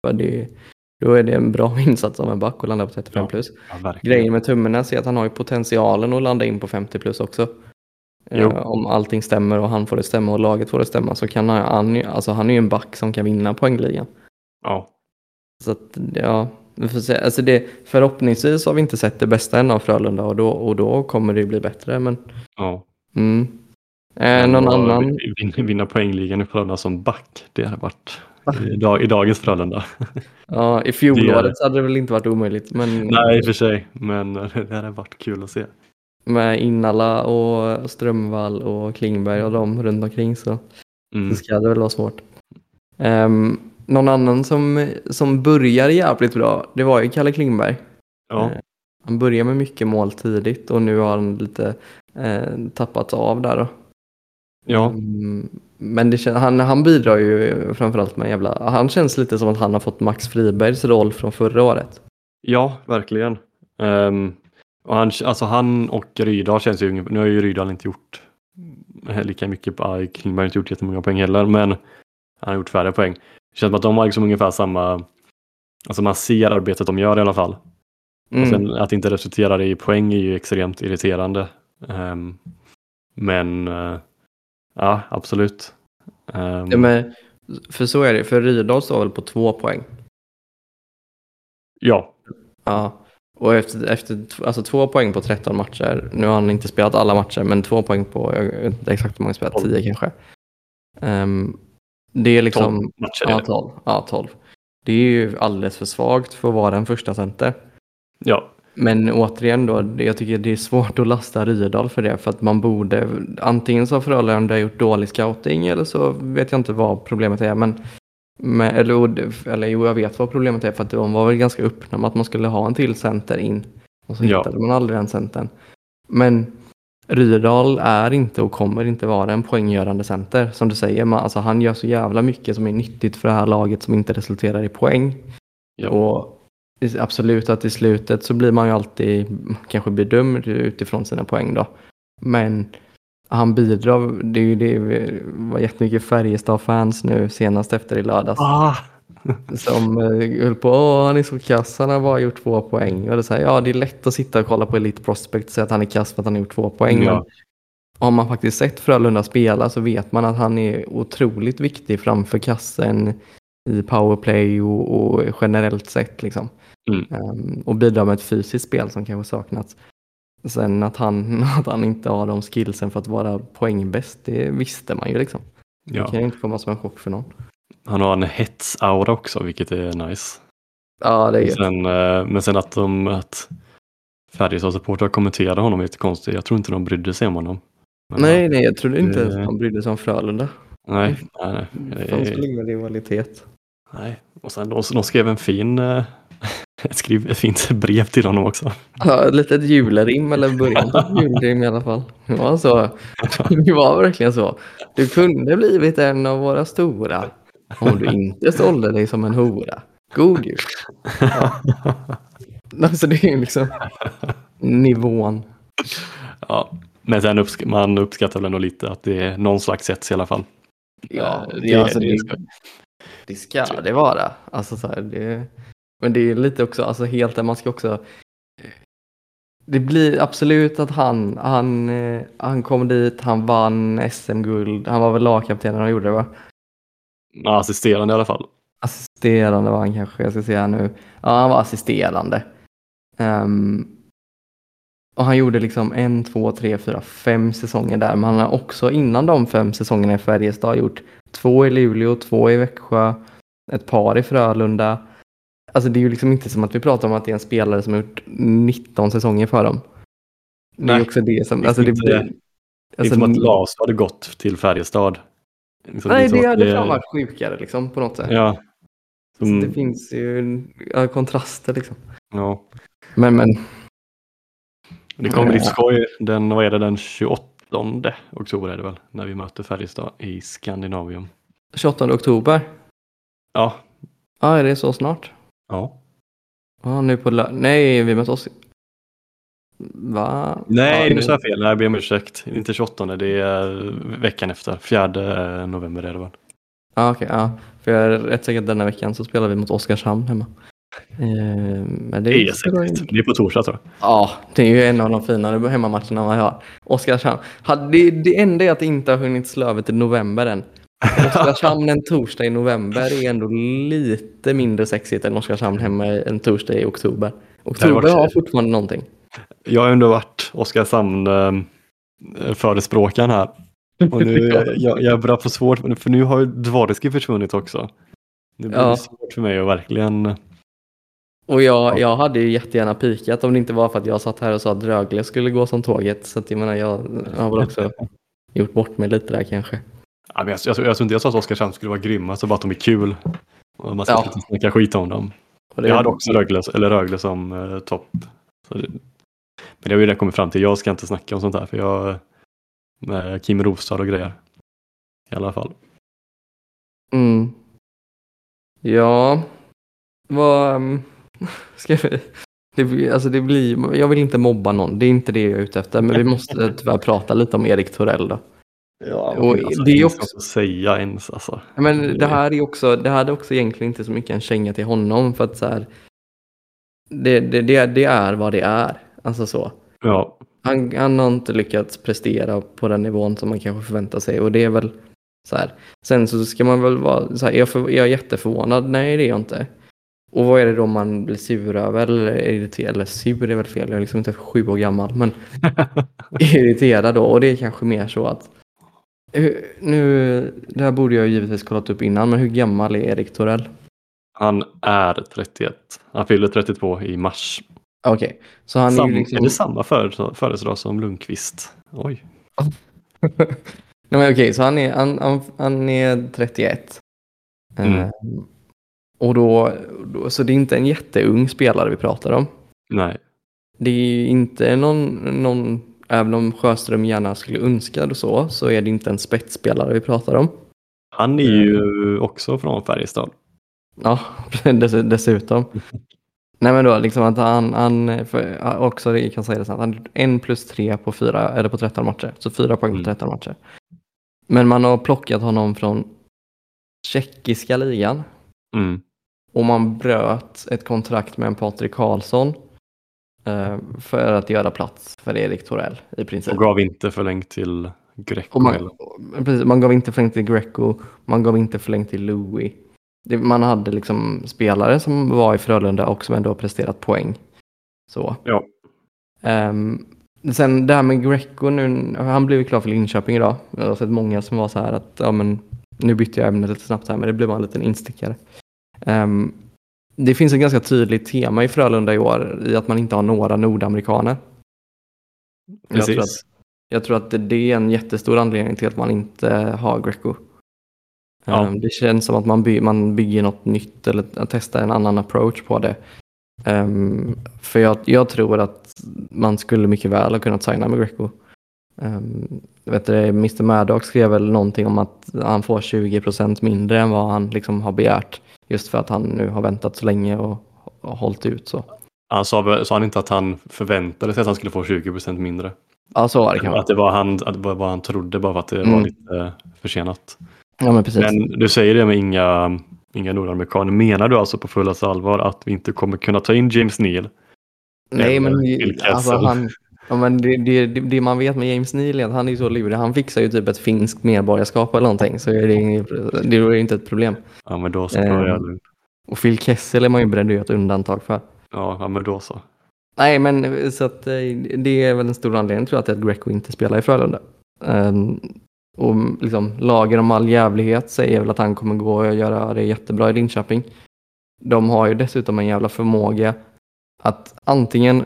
För det, då är det en bra insats av en back att landa på 35 Ja. plus. Ja. Grejen med Tummenäs är att han har ju potentialen att landa in på 50 plus också. Eh, om allting stämmer och han får det stämma och laget får det stämma så kan han, han, ju- alltså han är ju en back som kan vinna poängligan. Ja, Så att, ja, vi får se. Alltså det, förhoppningsvis har vi inte sett det bästa än av Frölunda och då, och då kommer det bli bättre. Men, ja. mm. eh, någon att annan? Vinna, poängligan i Frölunda som back, det hade varit i, dag, i dagens Frölunda. Ja, I fjolåret så hade det väl inte varit omöjligt. Men Nej, i och för sig, men det hade varit kul att se. med Innala och Strömvall och Klingberg och de runt omkring så Mm. Det ska det väl vara svårt. Um, någon annan som, som börjar jävligt bra, det var ju Kalle Klingberg. Ja, Eh, Han börjar med mycket mål tidigt och nu har han lite eh, tappat av där då. ja, Mm, men det, han, han bidrar ju framförallt med en jävla, han känns lite som att han har fått Max Fribergs roll från förra året. ja, verkligen. Ehm, och han, alltså han och Rydahl känns ju nu har ju Rydahl inte gjort eh, lika mycket, på- Klingberg har inte gjort jättemånga poäng heller, men han har gjort färre poäng. Det känns som att de har liksom ungefär samma, alltså man ser arbetet de gör i alla fall. Mm. Och sen att det inte resulterar i poäng är ju extremt irriterande. Ehm, men eh, ja, absolut. Ehm, Ja, men, för så är det, för Rydahl står väl på två poäng. ja, Ja, och efter, efter alltså två poäng på 13 matcher. Nu har han inte spelat alla matcher, men två poäng på, jag vet inte exakt hur många spelat, Tolv. 10 kanske. Ehm, det är liksom, 12 matcher ja det. 12. Ja, 12. Det är ju alldeles för svagt för att vara en första center. Ja, Men återigen då, jag tycker det är svårt att lasta Rydahl för det. För att man borde, antingen så har Frölunda gjort dålig scouting eller så vet jag inte vad problemet är. Men, men, eller, eller jo, jag vet vad problemet är för att de var väl ganska öppna med att man skulle ha en till center in. Och så Ja. hittade man aldrig den centern. Men Rydahl är inte och kommer inte vara en poänggörande center. Som du säger, man, alltså, han gör så jävla mycket som är nyttigt för det här laget som inte resulterar i poäng. Ja. Och absolut att i slutet så blir man ju alltid kanske bedömd utifrån sina poäng då. Men han bidrar, det är ju det var jättemycket Färjestad-fans nu senast efter i lördags. ah, Som eh, höll på, åh han är så kass, han har bara gjort två poäng. Och det, är så här, ja, det är lätt att sitta och kolla på Elite Prospect och säga att han är kass för att han har gjort två poäng. Ja. Men har man faktiskt sett Frölunda spela så vet man att han är otroligt viktig framför kassen i powerplay och, och generellt sett. Liksom. Mm. Ehm, och bidrar med ett fysiskt spel som kanske saknats. Sen att han, att han inte har de skillsen för att vara poängbäst, det visste man ju liksom. Det ja. kan ju inte komma som en chock för någon. Han har en hetsaura också, vilket är nice. Ja, det är. Sen, eh, men sen att de att Färjestad-supportrar kommenterade honom är lite konstigt. Jag tror inte de brydde sig om honom. Men, Nej, nej, jag trodde inte ens Det- de brydde sig om Frölunda. Nej, nej, Det nej. fanns väl ingen rivalitet. nej. Och sen de, de skrev en fin, eh, skrev ett fint brev till honom också. Ja, ett litet julrim eller början på ett julrim i alla fall. Det var, så. det var verkligen så. Du kunde blivit en av våra stora om du inte sålde dig som en hora. God jul. Ja. Alltså det är liksom nivån. Ja, men sen uppsk man uppskattar väl ändå lite att det är någon slags hets i alla fall. Ja, Eh, det, alltså, det, ska- det ska det vara. Alltså, så här, det, men det är lite också, alltså helt där man ska också det blir absolut att han, han, eh, han kom dit, han vann SM-guld, han var väl lagkapten när han gjorde det va? Ja, assisterande i alla fall. Assisterande var han kanske, jag ska här nu. Ja, han var assisterande. Ehm, och han gjorde liksom en, två, tre, fyra, fem säsonger där. Men han har också innan de fem säsongerna i Färjestad gjort två i Luleå, två i Växjö, ett par i Frölunda. Alltså det är ju liksom inte som att vi pratar om att det är en spelare som har gjort 19 säsonger för dem. Det är Nej, också det som, det alltså det inte blir... det. Det är Alltså, som att Lars hade gått till Färjestad. Liksom, nej, som det hade fan varit sjukare liksom på något sätt. Ja. Så Mm, det finns ju ja, kontraster liksom. ja. Men, men Det kommer Ja. skoj den, vad är det, den 28 oktober är det väl, när vi möter Färjestad i Skandinavium. 28 oktober. Ja, Ja, är det så snart? ja. Ja, nu på lö- Nej, vi möter oss. Va? Nej, ja, nu sa jag fel. Nej, jag ber om ursäkt. Inte 28, det är veckan efter. 4 november är det väl. Ja, okej. ja. För jag är rätt säker att denna veckan så spelar vi mot Oskarshamn hemma. Eh, men Det är säkert. Det är på torsdag tror jag. Ja, det är ju en av de finare hemmamatcherna man har. Oskarshamn. Det, det enda är att det inte har hunnit slå över till november än. Oskarshamn en torsdag i november är ändå lite mindre sexigt än Oskarshamn hemma en torsdag i oktober. Oktober har fortfarande någonting. Jag har ändå varit Oskarshamn eh, här. Och nu, jag, jag börjar få svårt, för nu har ju Dvoriski försvunnit också. Det blir Ja. svårt för mig att verkligen... Och jag, jag hade ju jättegärna pikat om det inte var för att jag satt här och sa att Rögle skulle gå som tåget. Så att jag menar, jag har väl också gjort bort mig lite där kanske. Ja, men jag, jag, jag tror inte jag sa att Oskarshamn skulle vara grymma, så bara att de är kul. Och man ska Ja. snacka skit om dem. Och det, Jag hade också Rögle, eller Rögle som eh, topp. Så det, men det har ju redan kommit fram till. Jag ska inte snacka om sånt här för jag med Kim Rostad och grejer. I alla fall. Mm. Ja, vad... um, Ska vi... Det, blir- alltså det blir, jag vill inte mobba någon, det är inte det jag är ute efter. Men vi måste tyvärr prata lite om Erik Torell då. Ja, Och det är också- säga ens alltså. Men det här är också, det här är också egentligen inte så mycket en känga till honom för att så här, det, det, det, det är vad det är. Alltså så. Ja, Han, han har inte lyckats prestera på den nivån som man kanske förväntar sig och det är väl så här. Sen så ska man väl vara så här, är jag, för, är jag jätteförvånad? Nej det är jag inte. Och vad är det då man blir sur över? Eller, irriterad? eller sur är väl fel, jag är liksom inte sju år gammal. Men irriterad då och det är kanske mer så att nu, det här borde jag givetvis kollat upp innan, men hur gammal är Erik Torell? han är 31. Han fyller 32 i mars. Okej, så han är Sam, ju liksom... Är det samma födelsedag som Lundqvist? Oj. Nej, men okej, så han är, han, han, han är 31. Mm. Eh, och då, då, så det är inte en jätteung spelare vi pratar om. Nej. Det är inte någon, någon även om Sjöström gärna skulle önska det så, så är det inte en spetsspelare vi pratar om. Han är ju också från Färjestad. Ja, dess, dessutom. Nej men då liksom att han, han för, också jag kan säga det snabbt, han en plus tre på fyra, eller på 13 matcher. Så fyra poäng på Mm. 13 matcher. Men man har plockat honom från tjeckiska ligan Mm. och man bröt ett kontrakt med en Patrik Karlsson eh, för att göra plats för Erik Torell i princip. Och gav inte förlängt till Greco. Man, precis, man gav inte förlängt till Greco, man gav inte förlängt till Louis. Det, man hade liksom spelare som var i Frölunda och som ändå har presterat poäng. Så. Ja. Ehm, sen det här med Greco nu, han blev ju klar för Linköping idag. Jag har sett många som var så här att, ja men nu bytte jag ämnet lite snabbt här men det blev bara en liten instickare. Ehm, det finns ett ganska tydligt tema i Frölunda i år i att man inte har några nordamerikaner. Jag tror, att, Precis. jag tror att det- det är en jättestor anledning till att man inte har Greco. Ja. Ehm, Det känns som att man, by, man bygger något nytt eller testar en annan approach på det. Ehm, för jag, jag tror att man skulle mycket väl ha kunnat signa med Greco. Um, vet du, Mr Maddox skrev väl någonting om att han får 20% mindre än vad han liksom har begärt. Just för att han nu har väntat så länge och, och hållit ut så. Han sa, sa han inte att han förväntade sig att han skulle få 20% mindre? Ja, så var det kan Att det var han, att det var vad han trodde bara för att det Mm. var lite försenat. Ja, men precis. Men du säger det med inga, inga nordamerikaner. Menar du alltså på fullaste allvar att vi inte kommer kunna ta in James Neal? Nej, men, alltså, han, ja, men det, det, det, man vet med James Neal är att han är så lurig. Han fixar ju typ ett finskt medborgarskap eller någonting. Så är det, det är inte ett problem. Ja, men då så. Eh. Och Phil Kessel är man ju beredd att göra ett undantag för. Ja, ja, men då så. Nej, men så att eh, det är väl en stor anledning tror jag till att Greco inte spelar i Frölunda. Ehm, och liksom lagen om all jävlighet säger väl att han kommer gå och göra det jättebra i Linköping. De har ju dessutom en jävla förmåga att antingen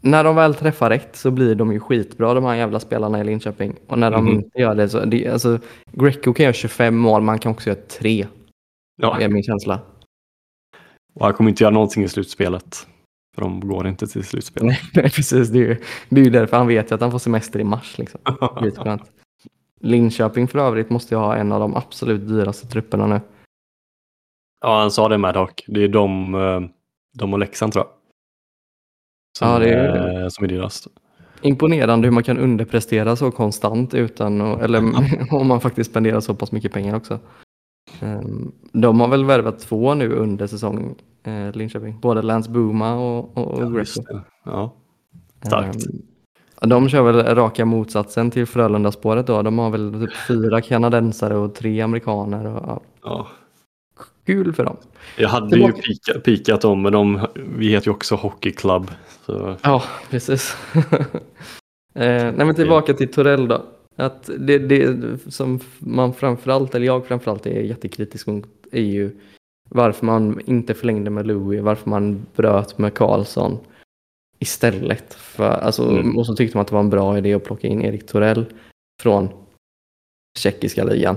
när de väl träffar rätt så blir de ju skitbra de här jävla spelarna i Linköping. Och när de Mhm. inte gör det så, det, alltså Greco kan göra 25 mål, man kan också göra 3. Ja, är min känsla. och han kommer inte göra någonting i slutspelet. För de går inte till slutspel. Nej, precis. Det är, ju, det är ju därför han vet ju att han får semester i mars. Liksom. Linköping för övrigt måste ju ha en av de absolut dyraste trupperna nu. Ja, han sa det med dock. Det är de, eh, de och Leksand tror jag. Som, Ja, det är- är, som är dyrast. Imponerande hur man kan underprestera så konstant utan att, eller om man faktiskt spenderar så pass mycket pengar också. Ehm, De har väl värvat två nu under säsong eh, Linköping. Både Lance Booma och, och, och Ja, starkt. Ehm, de kör väl raka motsatsen till Frölunda-spåret då. De har väl typ fyra kanadensare och tre amerikaner. Och, ja, ja. kul för dem. Jag hade Tillbaka- ju pika, pikat dem, men de, vi heter ju också Hockey. Så, Ja, precis. eh, nej men tillbaka till Torell då. Att det, det som man framförallt, eller jag framförallt är jättekritisk mot är ju varför man inte förlängde med Louis, varför man bröt med Karlsson istället. För, alltså, Mm. Och så tyckte man att det var en bra idé att plocka in Erik Torell från tjeckiska ligan.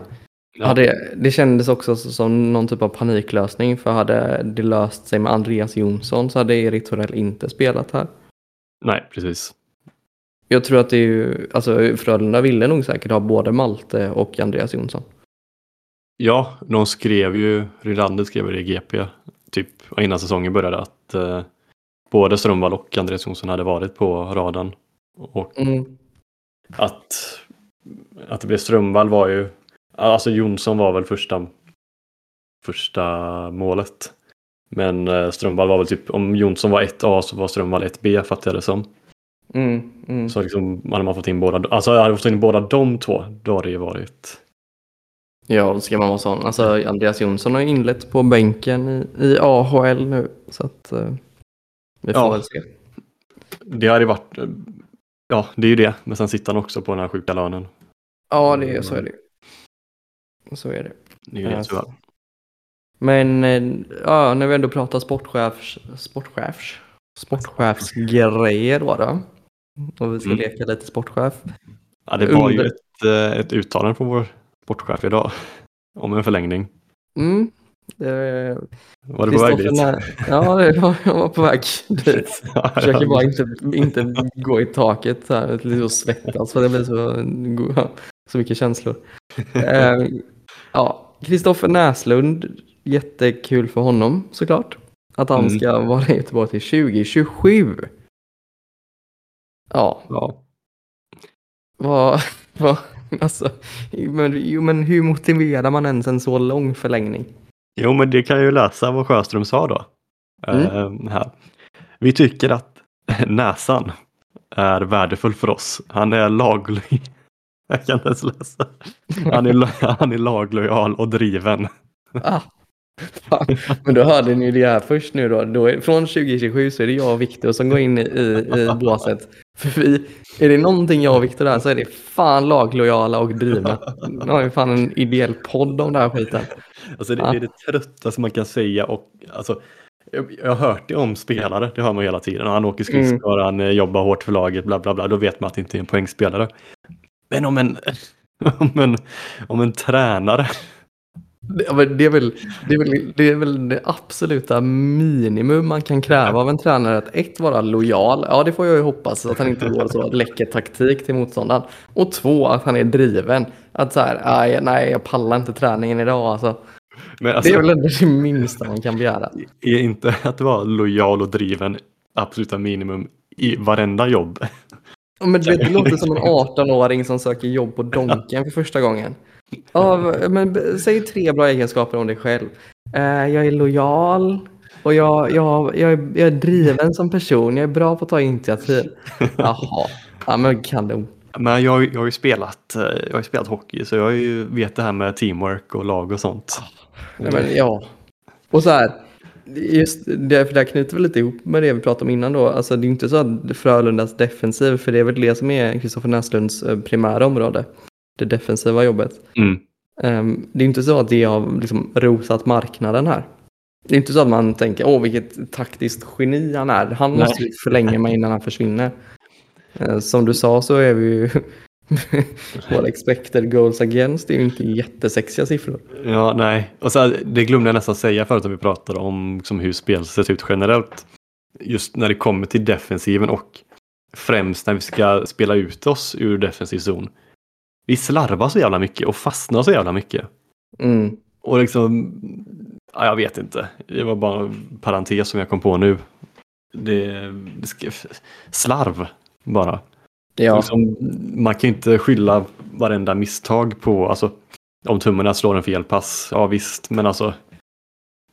ja, Hade, det kändes också som någon typ av paniklösning för hade det löst sig med Andreas Jonsson så hade Erik Torell inte spelat här. Nej, precis. Jag tror att det är ju, alltså Frölunda ville nog säkert ha både Malte och Andreas Jonsson. Ja, de skrev ju, Rylander skrev det i GP, typ innan säsongen började, att eh, både Strömvall och Andreas Jonsson hade varit på radarn. Och Mm. att, att det blev Strömvall var ju, alltså Jonsson var väl första, första målet. Men eh, Strömvall var väl typ, om Jonsson var 1A så var Strömvall 1B fattar jag det som. Mm. Mm. Så liksom, hade man fått in båda, alltså hade man fått in båda de två, då hade det ju varit, Ja, då ska man vara sån. Alltså Andreas Jonsson har inlett på bänken i, i AHL nu. Så att eh, vi får Ja. väl se. det hade ju varit, ja det är ju det, men sen sitter han också på den här sjuka lönen. Ja, det är, så är det. Så är det. Det är ju det tyvärr. Men eh, ja, när vi ändå pratar sportchefs, sportchefs, sportchefsgrejer då, då. Och vi ska Mm. leka lite sportchef. Ja, det var ju ett, eh, ett uttalande från vår sportchef idag om en förlängning. Mm. Det, Var du på väg dit? Ja, jag var på väg dit. Försöker bara inte, inte gå i taket här, lite och svettas för det blir så, så mycket känslor. Eh, ja, Kristoffer Näslund, jättekul för honom såklart. Att han Mm. ska vara i Göteborg till 2027. Ja, Ja. vad, vad, alltså, men, jo, men hur motiverar man ens en så lång förlängning? Jo, men det kan jag ju läsa vad Sjöström sa då. Eh, här. Vi tycker att näsan är värdefull för oss. Han är laglig. Jag kan inte ens läsa. Han är, han är laglojal och driven. Ah, fan. Men då hörde ni ju det här först nu då. då är, från 2027 så är det jag och Viktor som går in i, i, båset. För vi, är det någonting jag och Viktor är så är det fan laglojala och drivna. Nu har vi fan en ideell podd om den här skiten. Alltså det Ja. är det tröttaste man kan säga. Och, alltså, jag, har hört det om spelare, det hör man hela tiden. Han åker skridskor, han eh, jobbar hårt för laget, bla bla bla. Då vet man att det inte är en poängspelare. Men om en, om en, om en tränare Det, är väl, det, är väl, det är väl det absoluta minimum man kan kräva av en tränare. Att ett, vara lojal. Ja, det får jag ju hoppas. Att han inte går så läcker taktik till motståndaren. Och två, att han är driven. Att så här, "Aj, nej, jag pallar inte träningen idag. Alltså, Men alltså, det är väl ändå det minsta man kan begära. är inte att vara lojal och driven absoluta minimum i varenda jobb? Men du vet, det låter som en 18-åring som söker jobb på Donken för första gången. Ja, men säg tre bra egenskaper om dig själv. Eh, jag är lojal och jag, jag, jag, är, jag är driven som person. Jag är bra på att ta initiativ. Jaha, ja, men kanon. Men jag, jag har ju spelat, eh, jag har ju spelat hockey så jag ju vet det här med teamwork och lag och sånt. Ja, men, ja. Och så här, just det, för det här knyter väl lite ihop med det vi pratade om innan då. Alltså det är inte så att Frölundas defensiv, för det är väl det som är Kristoffer Näslunds eh, primära område. Det defensiva jobbet. Mm. Ehm, det är inte så att det har liksom rosat marknaden här. Det är inte så att man tänker, åh vilket taktiskt geni han är. Han Nej. måste förlänga med innan han försvinner. Eh, som du sa så är vi ju, våra expected goals against det är ju inte jättesexiga siffror. Ja, nej. Och så det glömde jag nästan säga förut när vi pratade om liksom, hur spel ser ut generellt. Just när det kommer till defensiven och främst när vi ska spela ut oss ur defensiv zon. Vi slarvar så jävla mycket och fastnar så jävla mycket. Mm. Och liksom, ja, jag vet inte. Det var bara en parentes som jag kom på nu. Det, slarv bara. Ja, Liksom, man kan ju inte skylla varenda misstag på, alltså om tummarna slår en fel pass, ja visst, men alltså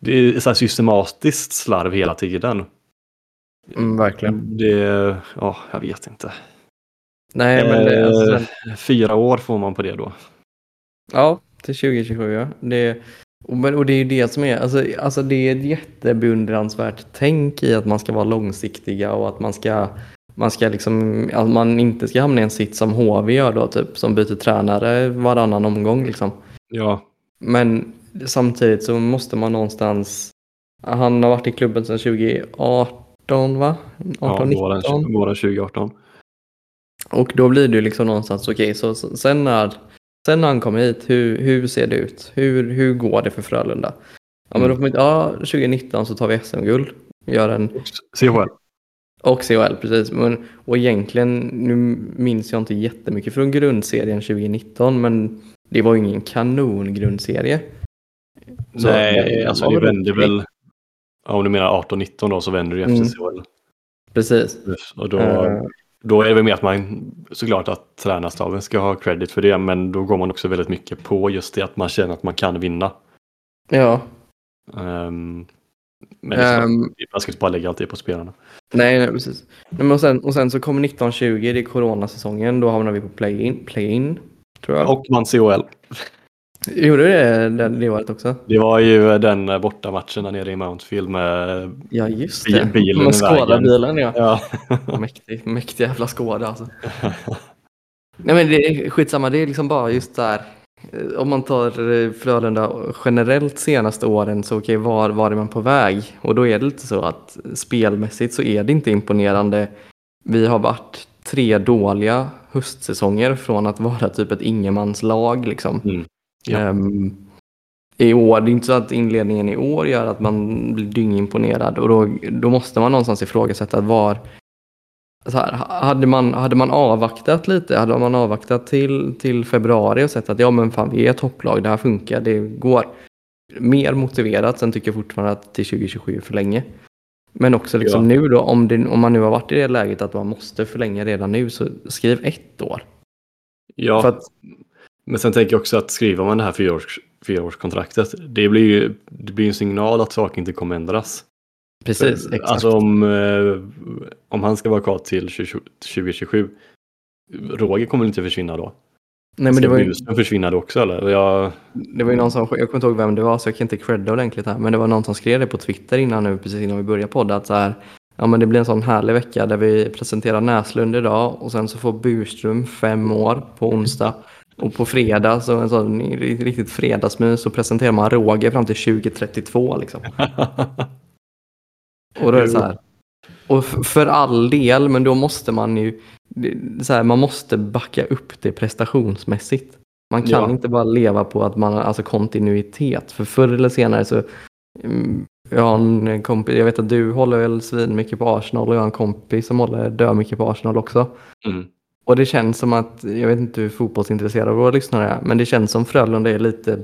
det är så här systematiskt slarv hela tiden. Mm, verkligen. Det, ja, jag vet inte. Nej, men det, alltså, Eh, Fyra år får man på det då. Ja, till 2027 ja. Det, och, men, och det är ju det som är, alltså, alltså det är ett jättebeundransvärt tänk i att man ska vara långsiktiga och att man ska, man ska liksom, att man inte ska hamna i en sitt som HV gör då, typ, som byter tränare varannan omgång liksom. Ja, Men samtidigt så måste man någonstans, han har varit i klubben sedan 2018 va? 18, ja 19. våren, våren 2018. Och då blir det liksom någonstans, okej, så, så sen, när, sen när han kommer hit, hur, hur ser det ut? Hur, hur går det för Frölunda? Ja, men då får man, ja, 2019 så tar vi SM-guld. Gör en, CHL. och CHL, precis. Men, och egentligen, nu minns jag inte jättemycket från grundserien 2019, men det var ju ingen kanongrundserie. Så Nej, det alltså det vänder väl. Ja, om du menar 18-19 då så vänder det efter Mm. CHL. Precis. Och då, Eh, då är det väl mer att man såklart att tränarstaben ska ha credit för det. Men då går man också väldigt mycket på just det att man känner att man kan vinna. ja, Ehm, men klart, man ska inte bara lägga allt det på spelarna. nej, nej precis. Men och, sen, och sen så kommer 1920, det är coronasäsongen, då hamnar vi på play-in, play-in tror jag. Och man CHL. Gjorde du det det, det året också? Det var ju den bortamatchen där nere i Mountfield med Ja, just det. bilen Med i vägen. Skåda-bilen, ja. Ja. Mäktig, mäktig jävla Skåda alltså. Nej men det är skitsamma, det är liksom bara just där. eh, Om man tar eh, Frölunda generellt senaste åren så okej, var, var är man på väg? Och då är det lite så att spelmässigt så är det inte imponerande. Vi har varit tre dåliga höstsäsonger från att vara typ ett ingenmanslag liksom. Mm. Ja. Ehm, I år, det är inte så att inledningen i år gör att man blir dyngimponerad och då, då måste man någonstans ifrågasätta var så här, hade, man, hade man avvaktat lite, hade man avvaktat till, till februari och sett att ja men fan vi är topplag, det här funkar, det går. Mer motiverat, sen tycker jag fortfarande att till 2027 är för länge. Men också liksom Ja. nu då, om, det, om man nu har varit i det läget att man måste förlänga redan nu, så skriv ett år. ja. För att, Men sen tänker jag också att skriver man det här fyraårs, fyraårskontraktet, det blir ju det blir en signal att saker inte kommer ändras. precis, För, exakt. Alltså om, eh, om han ska vara kvar till 20, 2027, Roger kommer inte försvinna då. Nej, men det var ju, försvinna då också eller? Jag, Det var ju någon som, jag kommer inte ihåg vem det var så jag kan inte credda ordentligt här. Men det var någon som skrev det på Twitter innan nu, precis innan vi började podda. Att så här, ja men det blir en sån härlig vecka där vi presenterar Näslund idag och sen så får Burström fem år på onsdag. Och på fredag, så en sån riktigt fredagsmys, så presenterar man Roger fram till 2032 liksom. Och då är det så här. Och för all del, men då måste man ju, så här, man måste backa upp det prestationsmässigt. Man kan Ja. inte bara leva på att man alltså kontinuitet. För förr eller senare så, mm, jag har en kompis, jag vet att du håller väl svin mycket på Arsenal och jag har en kompis som håller dö mycket på Arsenal också. mm. Och det känns som att, jag vet inte hur fotbollsintresserade våra lyssnare är, men det känns som Frölunda är lite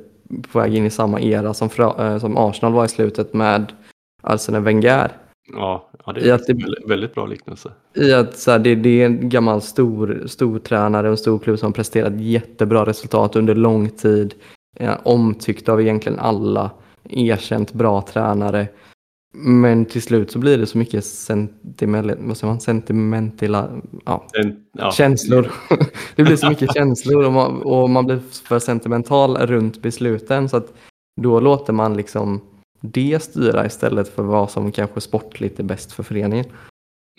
på väg in i samma era som, Frö, eh, som Arsenal var i slutet med Arsene Wenger. Ja, ja, det I är att det- väldigt, väldigt bra liknelse. I att så här, det, det är en gammal stor, stor tränare och en stor klubb som har presterat jättebra resultat under lång tid. Ja, omtyckt av egentligen alla. Erkänt bra tränare. Men till slut så blir det så mycket sentimental, vad säger man? sentimentala ja, ja, känslor. det blir så mycket känslor och man, och man blir för sentimental runt besluten. Så att då låter man liksom det styra istället för vad som kanske sportligt är bäst för föreningen.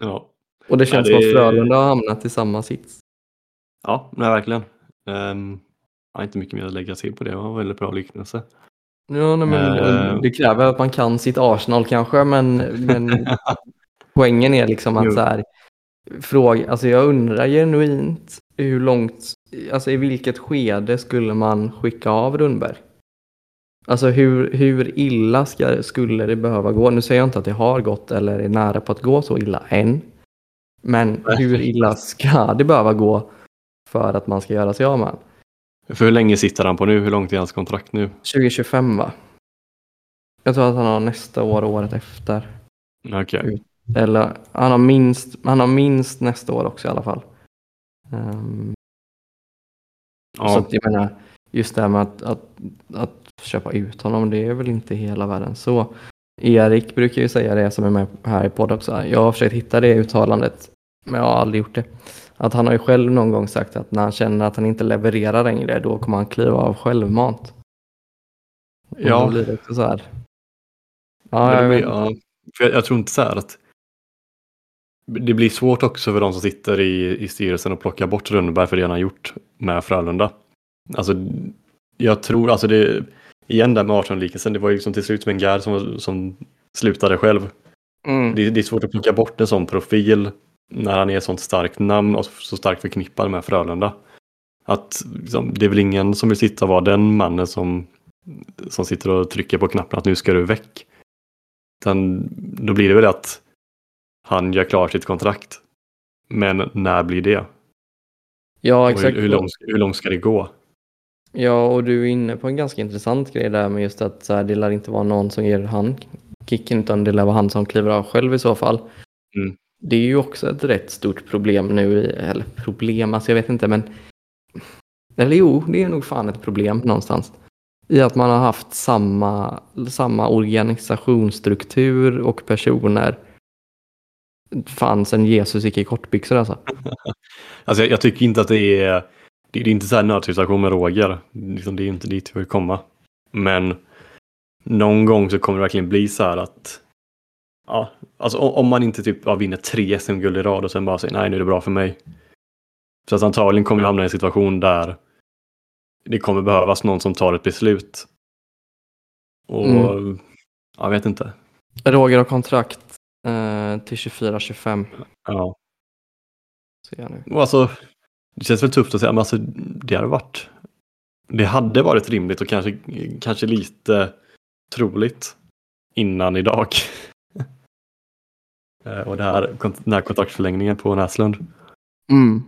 Ja, Och det känns Ja, det- som att Frölunda har hamnat i samma sits. ja nej, verkligen. Um, jag har inte mycket mer att lägga till på det. Det var en väldigt bra liknelse. Ja, nej, men Eh. Det kräver att man kan sitt Arsenal kanske, men, men poängen är liksom att Jo. så här, fråga, alltså jag undrar genuint hur långt, alltså i vilket skede skulle man skicka av Rundberg? Alltså hur, hur illa ska, skulle det behöva gå? Nu säger jag inte att det har gått eller är nära på att gå så illa än. Men hur illa ska det behöva gå för att man ska göra sig av med honom? För hur länge sitter han på nu? Hur långt är hans kontrakt nu? 2025 va? Jag tror att han har nästa år och året efter. Okej. Eller han har minst, han har minst nästa år också i alla fall. Så Ja, att jag menar, just det här med att, att, att köpa ut honom. Det är väl inte hela världen så. Erik brukar ju säga det som är med här i podden också. Jag har försökt hitta det uttalandet, men jag har aldrig gjort det. Att han har ju själv någon gång sagt att när han känner att han inte levererar längre, då kommer han kliva av självmant. Och Ja. Då blir det också så här. Ja, jag blir, ja, för jag, jag tror inte så här att det blir svårt också för de som sitter i, i styrelsen och plockar bort Rönnberg för det han har gjort med Frölunda. Alltså, jag tror, alltså det, igen där med Arsenal-likelsen, det var ju liksom till slut Wenger som, som slutade själv. Mm. Det, det är svårt att plocka bort en sån profil när han är ett sånt starkt namn och så starkt förknippad med Frölunda. Att liksom, det är väl ingen som vill sitta och vara den mannen som, som sitter och trycker på knappen att nu ska du väck. Utan då blir det väl att han gör klart sitt kontrakt. Men när blir det? Ja, exakt. hur, hur, långt, hur långt ska det gå? Ja, och du är inne på en ganska intressant grej där med just att så här, det lär inte vara någon som ger han kicken utan det lär vara han som kliver av själv i så fall. Mm. Det är ju också ett rätt stort problem nu, eller problem, alltså jag vet inte men eller jo, det är nog fan ett problem någonstans. I att man har haft samma, samma organisationsstruktur och personer fan sen Jesus gick i kortbyxor alltså. Alltså jag, jag tycker inte att det är, det, det är inte så här nödsituation med Roger. Liksom, det är inte dit vi vill komma. Men någon gång så kommer det verkligen bli så här att ja, alltså om, man inte typ ja, vinner tre SM-guld i rad och sen bara säger nej nu är det bra för mig. Så att antagligen kommer vi hamna i en situation där det kommer behövas någon som tar ett beslut. Och Mm. jag vet inte. Roger har kontrakt eh, till 24-25. Ja. Ser jag nu. Och alltså, det känns väl tufft att säga, men alltså, det hade varit det hade varit rimligt och kanske, kanske lite troligt innan idag. Eh, och det här, den här kontraktförlängningen på Näslund. Mm.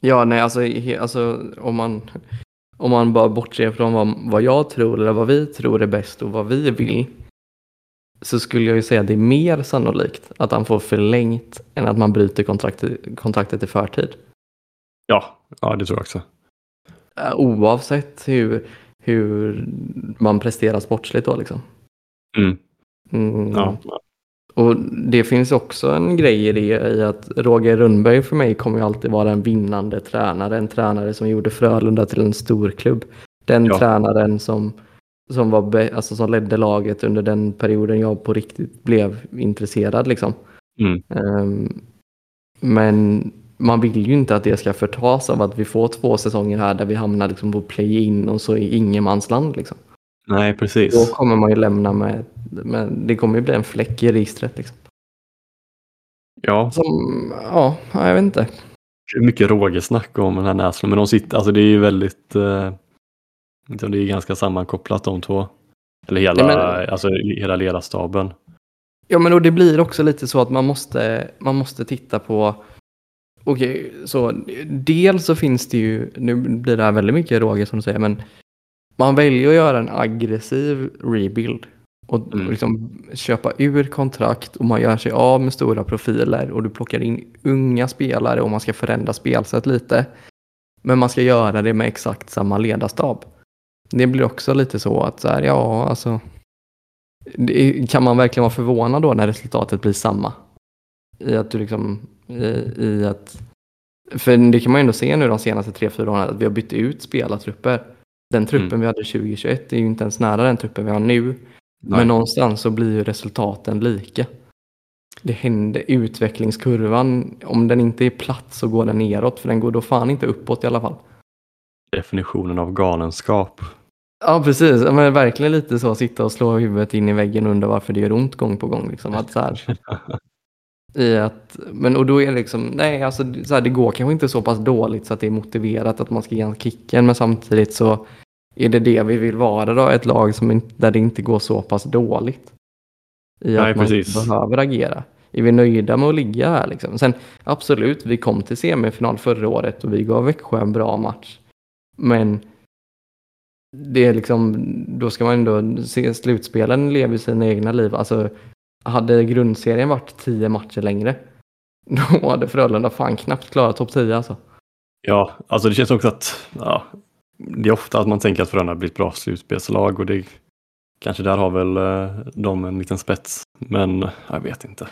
Ja, nej, alltså, he- alltså om, man, om man bara bortser från vad, vad jag tror eller vad vi tror är bäst och vad vi vill så skulle jag ju säga att det är mer sannolikt att han får förlängt än att man bryter kontraktet, kontraktet i förtid. Ja, ja, det tror jag också. Eh, Oavsett hur, hur man presterar sportsligt då liksom. Mm. Mm. Ja. Och det finns också en grej i det i att Roger Rönnberg för mig kommer ju alltid vara en vinnande tränare. En tränare som gjorde Frölunda till en stor klubb. Den Ja. tränaren som, som, var be, alltså som ledde laget under den perioden jag på riktigt blev intresserad. Liksom. Mm. Ehm, men man vill ju inte att det ska förtas av att vi får två säsonger här där vi hamnar liksom på play-in och så i ingenmansland. Liksom. Nej, Då precis. kommer man ju lämna med, med det kommer ju bli en fläck i registret. Liksom. Ja, Som, ja, jag vet inte. mycket rågesnack om den här Näslund. Men de sitter, alltså det är ju väldigt, eh, liksom det är ganska sammankopplat de två. Eller hela, Nej, men- alltså, hela ledarstaben. Ja, men och det blir också lite så att man måste, man måste titta på Okej, så dels så finns det ju, nu blir det här väldigt mycket Roger som du säger, men man väljer att göra en aggressiv rebuild och Mm. liksom köpa ur kontrakt och man gör sig av med stora profiler och du plockar in unga spelare och man ska förändra spelsätt lite. Men man ska göra det med exakt samma ledarstab. Det blir också lite så att så här, ja, alltså det, kan man verkligen vara förvånad då när resultatet blir samma? I att du liksom, i, i att, för det kan man ju ändå se nu de senaste tre, fyra åren, att vi har bytt ut spelartrupper. Den truppen Mm. vi hade 2021 är ju inte ens nära den truppen vi har nu. Nej. Men någonstans så blir ju resultaten lika. Det händer, utvecklingskurvan, om den inte är platt så går den neråt, för den går då fan inte uppåt i alla fall. Definitionen av galenskap. Ja, precis. Men verkligen lite så, sitta och slå huvudet in i väggen och undra varför det gör ont gång på gång. Liksom. Att så här, i att, men, och då är det liksom, nej, alltså, så här, det går kanske inte så pass dåligt så att det är motiverat att man ska ge en kicken, men samtidigt så är det det vi vill vara då, ett lag som där det inte går så pass dåligt. I Nej, att man precis. behöver agera. Är vi nöjda med att ligga här liksom? Sen absolut, vi kom till semifinal förra året och vi gav Växjö en bra match. Men det är liksom, då ska man ändå se slutspelen lever sina egna liv. Alltså, hade grundserien varit tio matcher längre, då hade Frölunda fan knappt klarat topp 10 alltså. Ja, alltså det känns också att ja, det är ofta att man tänker att Frölunda blir ett bra slutspelslag och det kanske där har väl eh, de en liten spets. Men jag vet inte.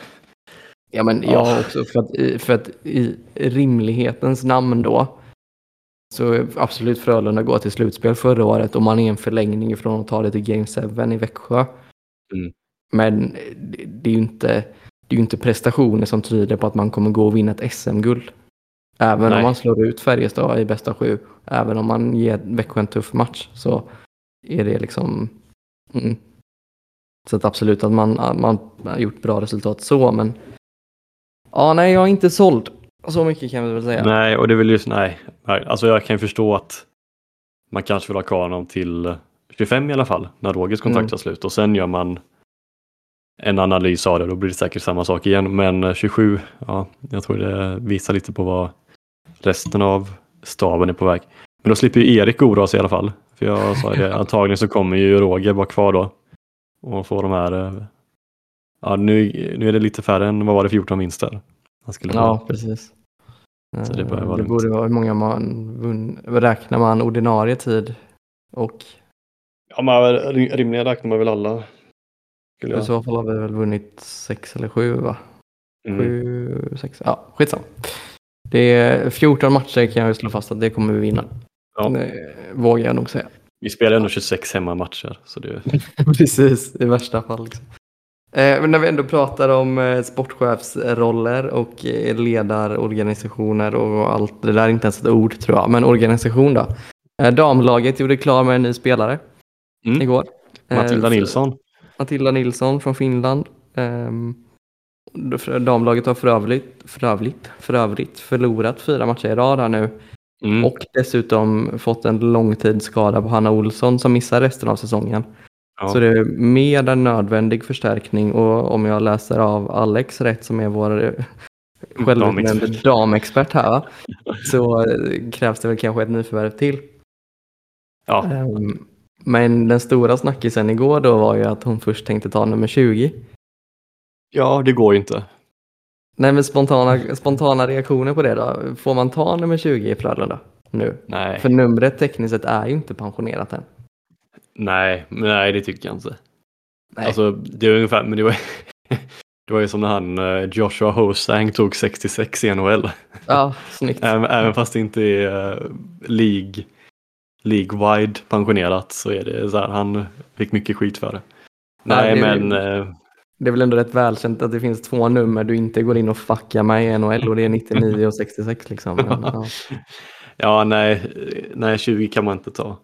Ja, men jag också för att, för att i rimlighetens namn då så absolut Frölunda går till slutspel förra året och man är en förlängning från att ta det till Game 7 i Växjö. Mm. Men det är ju inte, det är inte prestationer som tyder på att man kommer gå och vinna ett SM-guld. Även Nej. om man slår ut Färjestad i bästa sju, även om man ger Växjö en tuff match så är det liksom... Mm. Så att absolut att man, man har gjort bra resultat så, men... Ja, nej, jag är inte såld. Så mycket kan vi väl säga. Nej, och det vill ju, nej. nej. Alltså jag kan förstå att man kanske vill ha kvar honom till 25 i alla fall, när Rogers kontrakt Mm. tar slut. Och sen gör man en analys av det, då blir det säkert samma sak igen. Men eh, 27, ja, jag tror det visar lite på vad resten av staben är på väg. Men då slipper ju Erik oroa sig i alla fall. För jag sa det, antagligen så kommer ju Roger vara kvar då. Och få de här, eh, ja nu, nu är det lite färre än, vad var det, 14 vinster? Han skulle ha. Ja, precis. Så det Eh, börjar vara det borde vara hur många man vunn, räknar man ordinarie tid och Ja, men rimligen räknar man väl alla. Skulle i så fall har vi väl vunnit sex eller sju va? Mm. Sju, sex, ja skitsamma. Det är 14 matcher kan jag slå fast att det kommer vi vinna. Ja. Det vågar jag nog säga. Vi spelar ändå 26 hemmamatcher. Så det, Precis, i värsta fall. Liksom. Eh, men när vi ändå pratar om eh, sportchefsroller och eh, ledarorganisationer och allt det där är inte ens ett ord tror jag, men organisation då. Eh, damlaget gjorde klar med en ny spelare Mm. igår. Eh, Matilda så- Nilsson. Matilda Nilsson från Finland. Ehm, damlaget har för övrigt, för, övrigt, för övrigt förlorat fyra matcher i rad här nu Mm. och dessutom fått en långtidsskada på Hanna Olsson som missar resten av säsongen. ja. Så det är mer än nödvändig förstärkning och om jag läser av Alex rätt som är vår eh, självutnämnde Damexpert. här va? så eh, krävs det väl kanske ett nyförvärv till. ja. Ehm, Men den stora snackisen igår då var ju att hon först tänkte ta nummer 20. ja, det går ju inte. Nej men spontana, spontana reaktioner på det då? Får man ta nummer 20 i Frölunda nu? Nej, För numret tekniskt sett är ju inte pensionerat än. nej, men nej, det tycker jag inte. Nej. Alltså, det är ungefär, men det var, det var ju som när han eh, Joshua Hosang tog 66 i NHL. Ja, snyggt. Även, även fast det inte är uh, League, League-wide pensionerat så är det så här, han fick mycket skit för det. Nej, det är- men eh, Det är väl ändå rätt välkänt att det finns två nummer du inte går in och fuckar med i NHL och det är 99 och 66 liksom. Men, ja. Ja, nej, nej, 20 kan man inte ta.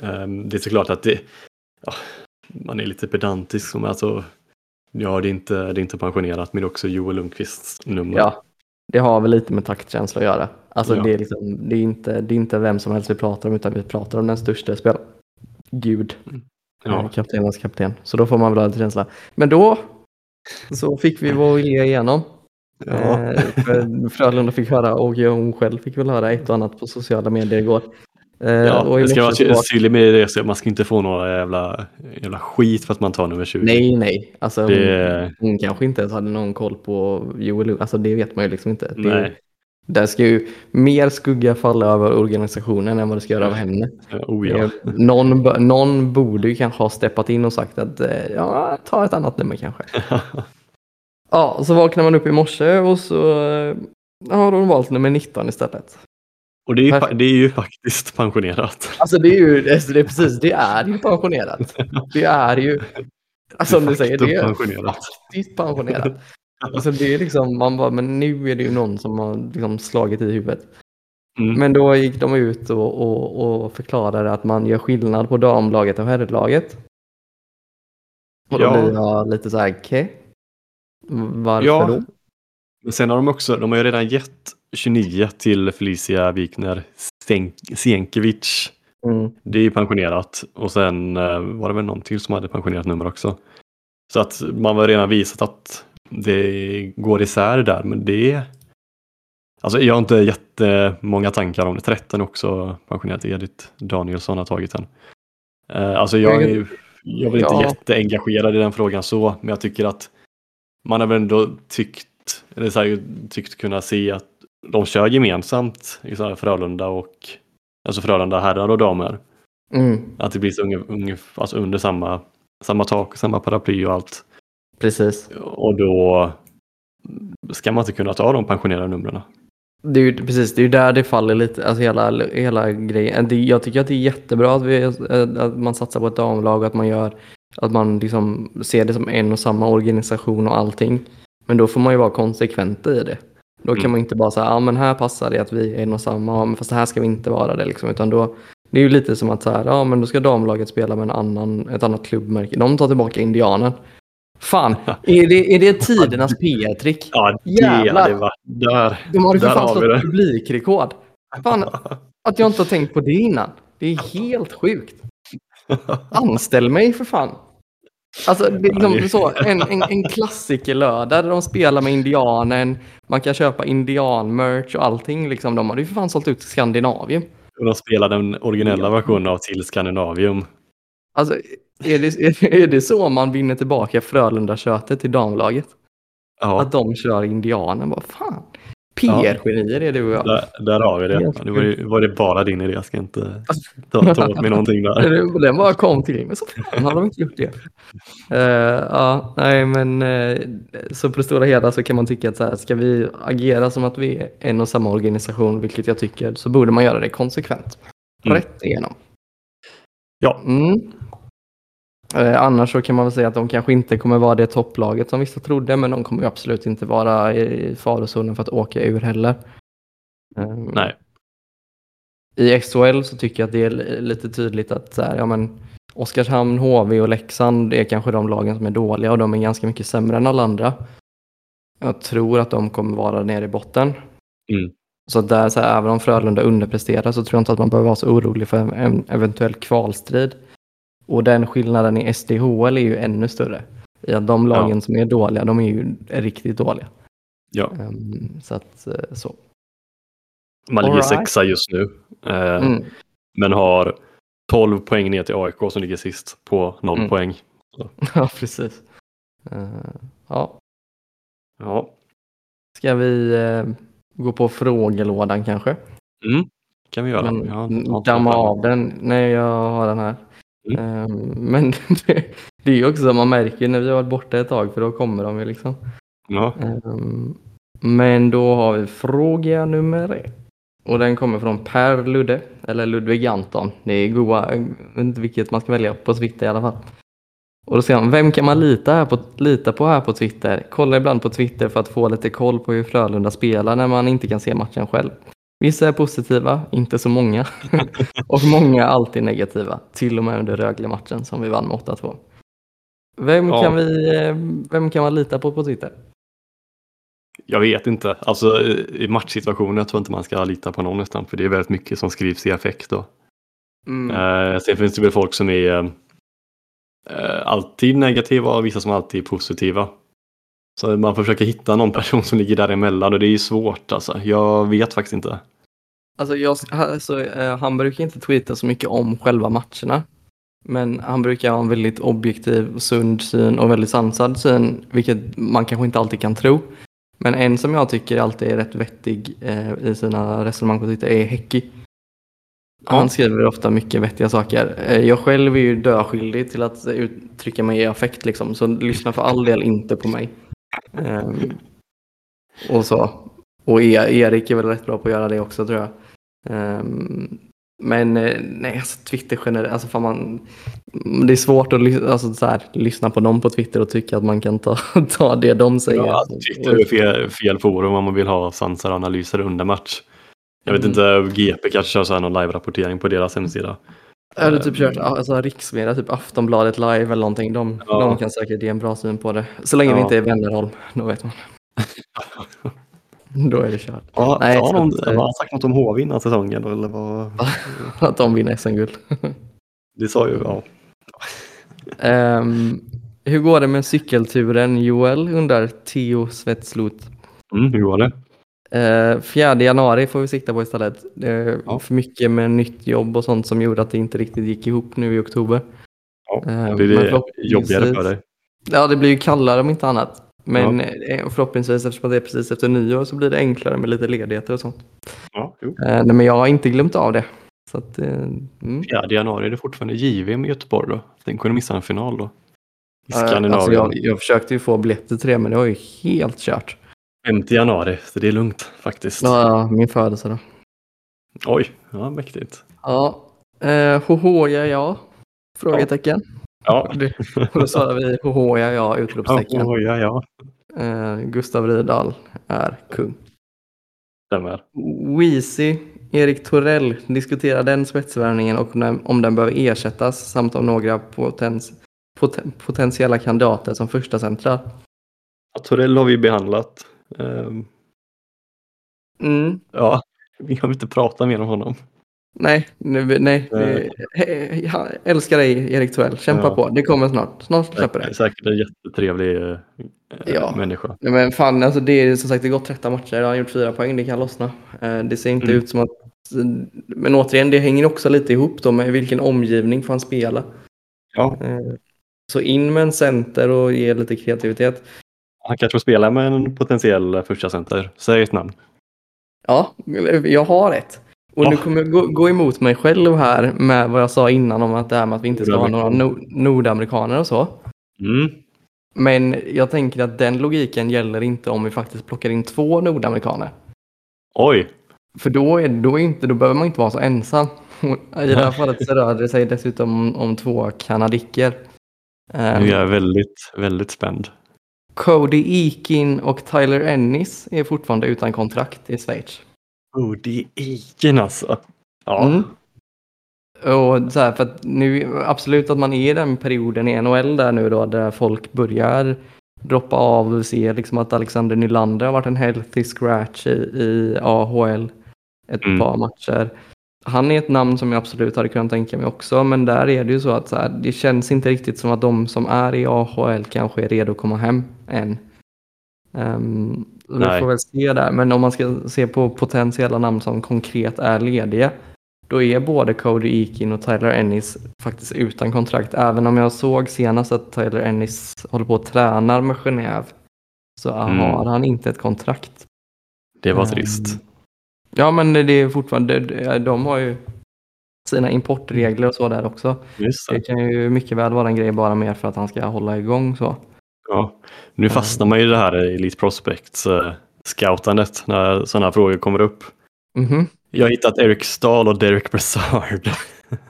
Ehm, det är såklart att det, ja, man är lite pedantisk. Som, alltså, ja, det är, inte, det är inte pensionerat, men det är också Joel Lundqvists nummer. ja, det har väl lite med taktkänsla att göra. Alltså Ja. det, är liksom, det, är inte, det är inte vem som helst vi pratar om utan vi pratar om den största spelaren. Gud, Ja. eh, kaptenens kapten. Så då får man väl ha lite känsla. Men då så fick vi vår vilja igenom. Ja. Eh, Frölunda fick höra och hon själv fick väl höra ett och annat på sociala medier igår. Eh, Ja, och det ska vara tydlig med det, så man ska inte få några jävla, jävla skit för att man tar nummer 20. Nej, nej. Alltså, Det- hon, hon kanske inte ens hade någon koll på Joel. Alltså det vet man ju liksom inte. Det, Nej. Där ska ju mer skugga falla över organisationen än vad det ska göra över henne. Oh, ja. Eh, Någon, någon borde ju kanske ha steppat in och sagt att eh, ja, ta ett annat nummer kanske. Ja, så vaknar man upp i morse och så eh, har hon valt nummer 19 istället. Och det är, ju, det är ju faktiskt pensionerat. Alltså det är ju alltså, det är precis, det är ju pensionerat. Det är ju, alltså som du säger, det är pensionerat. faktiskt pensionerat. Alltså det är liksom, man bara, men nu är det ju någon som har liksom slagit i huvudet. Mm. Men då gick de ut och, och, och förklarade att man gör skillnad på damlaget och herrlaget. Och då Ja. blir jag lite så här, okej. Varför Ja. då? Men sen har de också, de har ju redan gett 29 till Felicia Wikner Sienkiewicz. Mm. Det är ju pensionerat och sen eh, var det väl någon till som hade pensionerat nummer också. Så att man har redan visat att det går isär där, men det. Alltså jag har inte jättemånga tankar om det. 13 är också pensionerat. Edith Danielsson har tagit den. Eh, Alltså jag är, jag är väl inte Ja. jätteengagerad i den frågan så, men jag tycker att man har väl ändå tyckt, eller så här, tyckt kunna se att de kör gemensamt i så Frölunda och alltså Frölunda herrar och damer. Mm, Att det blir så unge, unge, alltså under samma, samma tak, samma paraply och allt. Precis. Och då ska man inte kunna ta de pensionerade numren. Det är ju precis, det är ju där det faller lite, alltså hela, hela grejen. Det, jag tycker att det är jättebra att, vi, att man satsar på ett damlag och att man gör, att man liksom ser det som en och samma organisation och allting. Men då får man ju vara konsekvent i det. Då kan Mm. man inte bara säga, ja men här passar det att vi är en och samma, men fast här ska vi inte vara det liksom. Utan då, det är ju lite som att så här, ja men då ska damlaget spela med en annan, ett annat klubbmärke. De tar tillbaka Indianen. Fan, är det, är det tidernas PR-trick? Ja, det Jävlar. hade varit där. De har ju för fan slått det. publikrekord. Fan, att jag inte har tänkt på det innan. Det är helt sjukt. Anställ mig för fan. Alltså, det är liksom så, en, en, en klassikerlördag där de spelar med indianen. Man kan köpa indian-merch och allting. Liksom. De har ju för fan sålt ut till Skandinavien. Och de spelar den originella versionen av Till Skandinavium. Alltså, är det, är, det så man vinner tillbaka Frölunda-köttet till damlaget? Ja, Att de kör indianen? Vad fan? PR-genier är du och jag. där, där har vi det. Det var, ju, var det bara din idé. Jag ska inte ta, ta åt mig någonting där. Den- bara kom till mig, så fan har de inte gjort det. Eh, ja, nej men eh, så på det stora hela så kan man tycka att så här, ska vi agera som att vi är en och samma organisation, vilket jag tycker, så borde man göra det konsekvent. Mm. Rätt igenom. Ja. Mm. Eh, annars så kan man väl säga att de kanske inte kommer vara det topplaget som vissa trodde, men de kommer ju absolut inte vara i farozonen för att åka ur heller. Eh, Nej. i SHL så tycker jag att det är li- lite tydligt att så här, ja, men Oskarshamn, HV och Leksand är kanske de lagen som är dåliga och de är ganska mycket sämre än alla andra. Jag tror att de kommer vara nere i botten. Mm. Så där, så här, även om Frölunda underpresterar så tror jag inte att man behöver vara så orolig för en eventuell kvalstrid. Och den skillnaden i SDHL är ju ännu större. I att de lagen som är dåliga, de är ju riktigt dåliga. Ja. Ehm, så att eh, så. Man ligger right. sexa just nu. Eh, Mm. Men har 12 poäng ner till AIK som ligger sist på 0 Mm. poäng. Ja, precis. Eh, ja. Ja. Ska vi eh, gå på frågelådan kanske? Mm. kan vi göra. Men, damma av den. Nej, jag har den här. Mm. Eh, men det, det är ju också som man märker när vi har varit borta ett tag för då kommer de ju liksom. Ja. Eh, men då har vi fråga nummer ett. Och den kommer från Per Ludde, eller Ludvig Anton. Det är goa, inte vilket man ska välja på Twitter i alla fall. Och då säger han, vem kan man lita, här på, lita på här på Twitter? Kolla ibland på Twitter för att få lite koll på hur Frölunda spelar när man inte kan se matchen själv. Vissa är positiva, inte så många. och många är alltid negativa, till och med under Rögle-matchen som vi vann med 8-2. Vem, Ja. kan vi, eh, vem kan man lita på på Twitter? Jag vet inte. Alltså i i matchsituationer tror jag inte man ska lita på någon nästan. För det är väldigt mycket som skrivs i affekt då. Mm. Eh, sen finns det väl folk som är eh, alltid negativa och vissa som alltid är positiva. Så man får försöka hitta någon person som ligger däremellan och det är ju svårt alltså. Jag vet faktiskt inte. Alltså, jag, alltså, eh, han brukar inte tweeta så mycket om själva matcherna. Men han brukar ha en väldigt objektiv, och sund syn och väldigt sansad syn, vilket man kanske inte alltid kan tro. Men en som jag tycker alltid är rätt vettig eh, i sina resonemang på Twitter är Häcki. Han Ja. skriver ofta mycket vettiga saker. Eh, jag själv är ju döskyldig till att uttrycka mig i affekt, liksom, så lyssna för all del inte på mig. Ehm, och så. Och E- Erik är väl rätt bra på att göra det också tror jag. Ehm, men eh, nej, alltså Twitter generellt, alltså fan man, det är svårt att alltså, så här, lyssna på dem på Twitter och tycka att man kan ta, ta det de säger. Ja, Twitter är fel, fel forum om man vill ha sansade analyser under match. Jag vet Mm. inte, GP kanske kör så här någon live-rapportering på deras hemsida. Eller typ kört alltså, riksmedia, typ Aftonbladet live eller någonting. De, Ja. de kan säkert ge en bra syn på det. Så länge Ja. inte är Wennerholm, då vet man. då är det kört. Ja, Nej, så någon, att, eh, har sagt något om HV innan säsongen? Eller vad? Att de vinner SM-guld. Det sa ju, ja. Ehm, hur går det med cykelturen Joel? undrar Theo Svetslot. Mm, hur går det? Uh, 4 januari får vi sikta på istället. Det Ja. för mycket med nytt jobb och sånt som gjorde att det inte riktigt gick ihop nu i oktober. Ja, Eh, blir men det jobbigare för dig? Ja, det blir ju kallare om inte annat. Men eh, förhoppningsvis eftersom det är precis efter nyår så blir det enklare med lite ledigheter och sånt. Ja. Eh, nej, men jag har inte glömt av det. Så att, eh, mm. 4 januari är det fortfarande JVM i Göteborg då. Den kunde missa en final då. I Ja, Skandinavien. Alltså jag, jag försökte ju få biljetter till det men det var ju helt kört. 5 januari, så det är lugnt faktiskt. Ja, min födelsedag. Oj, ja mäktigt. Ja, eh, hoho ja ja? Frågetecken. Ja, Och då svarar vi hoho ja ja utropstecken. ja, ja, ja. Eh, Gustav Rydahl är kung. Stämmer. Weezy, Erik Torell diskuterar den spetsvärvningen och om den, behöver ersättas samt om några potens, poten, potentiella kandidater som första centra. Ja, Torell har vi behandlat. Ehm, Mm. ja, vi har inte pratat mer om honom. Nej, nej. Nej. Jag älskar dig Erik Torell. Kämpa Ja. på. Det kommer snart. Snart släpper det. Säkert en jättetrevlig eh, Ja. människa. Nej, men fan, alltså det är som sagt det har gått 13 matcher. Jag har gjort fyra poäng. Det kan lossna. Eh, Det ser inte Mm. ut som att... Men återigen, det hänger också lite ihop då med vilken omgivning får han spela. Ja, Så in med en center och ge lite kreativitet. Han kanske får spela med en potentiell första center. Säg ett namn. Ja, jag har ett. Och nu Ja. kommer jag gå, gå emot mig själv här med vad jag sa innan om att det här med att vi inte ska ha några no nordamerikaner och så. Mm. Men jag tänker att den logiken gäller inte om vi faktiskt plockar in två nordamerikaner. Oj, För då, är, då, är inte, då behöver man inte vara så ensam. I det här fallet så rör det sig dessutom om, om två kanadicker. Ehm, nu är jag väldigt, väldigt spänd. Cody Eakin och Tyler Ennis är fortfarande utan kontrakt i Schweiz. Är igen alltså. Ja, Mm. Och så här, för att nu, absolut att man är i den perioden i NHL där nu då, där folk börjar droppa av och se liksom att Alexander Nylander har varit en healthy scratch i, i AHL ett Mm. par matcher. Han är ett namn som jag absolut hade kunnat tänka mig också, men där är det ju så att så här, det känns inte riktigt som att de som är i AHL kanske är redo att komma hem än. Um, vi får väl se där, men om man ska se på potentiella namn som konkret är lediga, då är både Cody Eakin och Tyler Ennis faktiskt utan kontrakt. Även om jag såg senast att Tyler Ennis håller på att tränar med Genève så Mm. har han inte ett kontrakt. det var Ehm, trist. Ja, men det är fortfarande, de- har ju sina importregler och så där också. Just Det det. kan ju mycket väl vara en grej bara mer för att han ska hålla igång så. Ja. Nu fastnar man i det här Elite Prospects eh, scoutandet när sådana frågor kommer upp. Mhm. Jag har hittat Eric Stahl och Derek Brassard.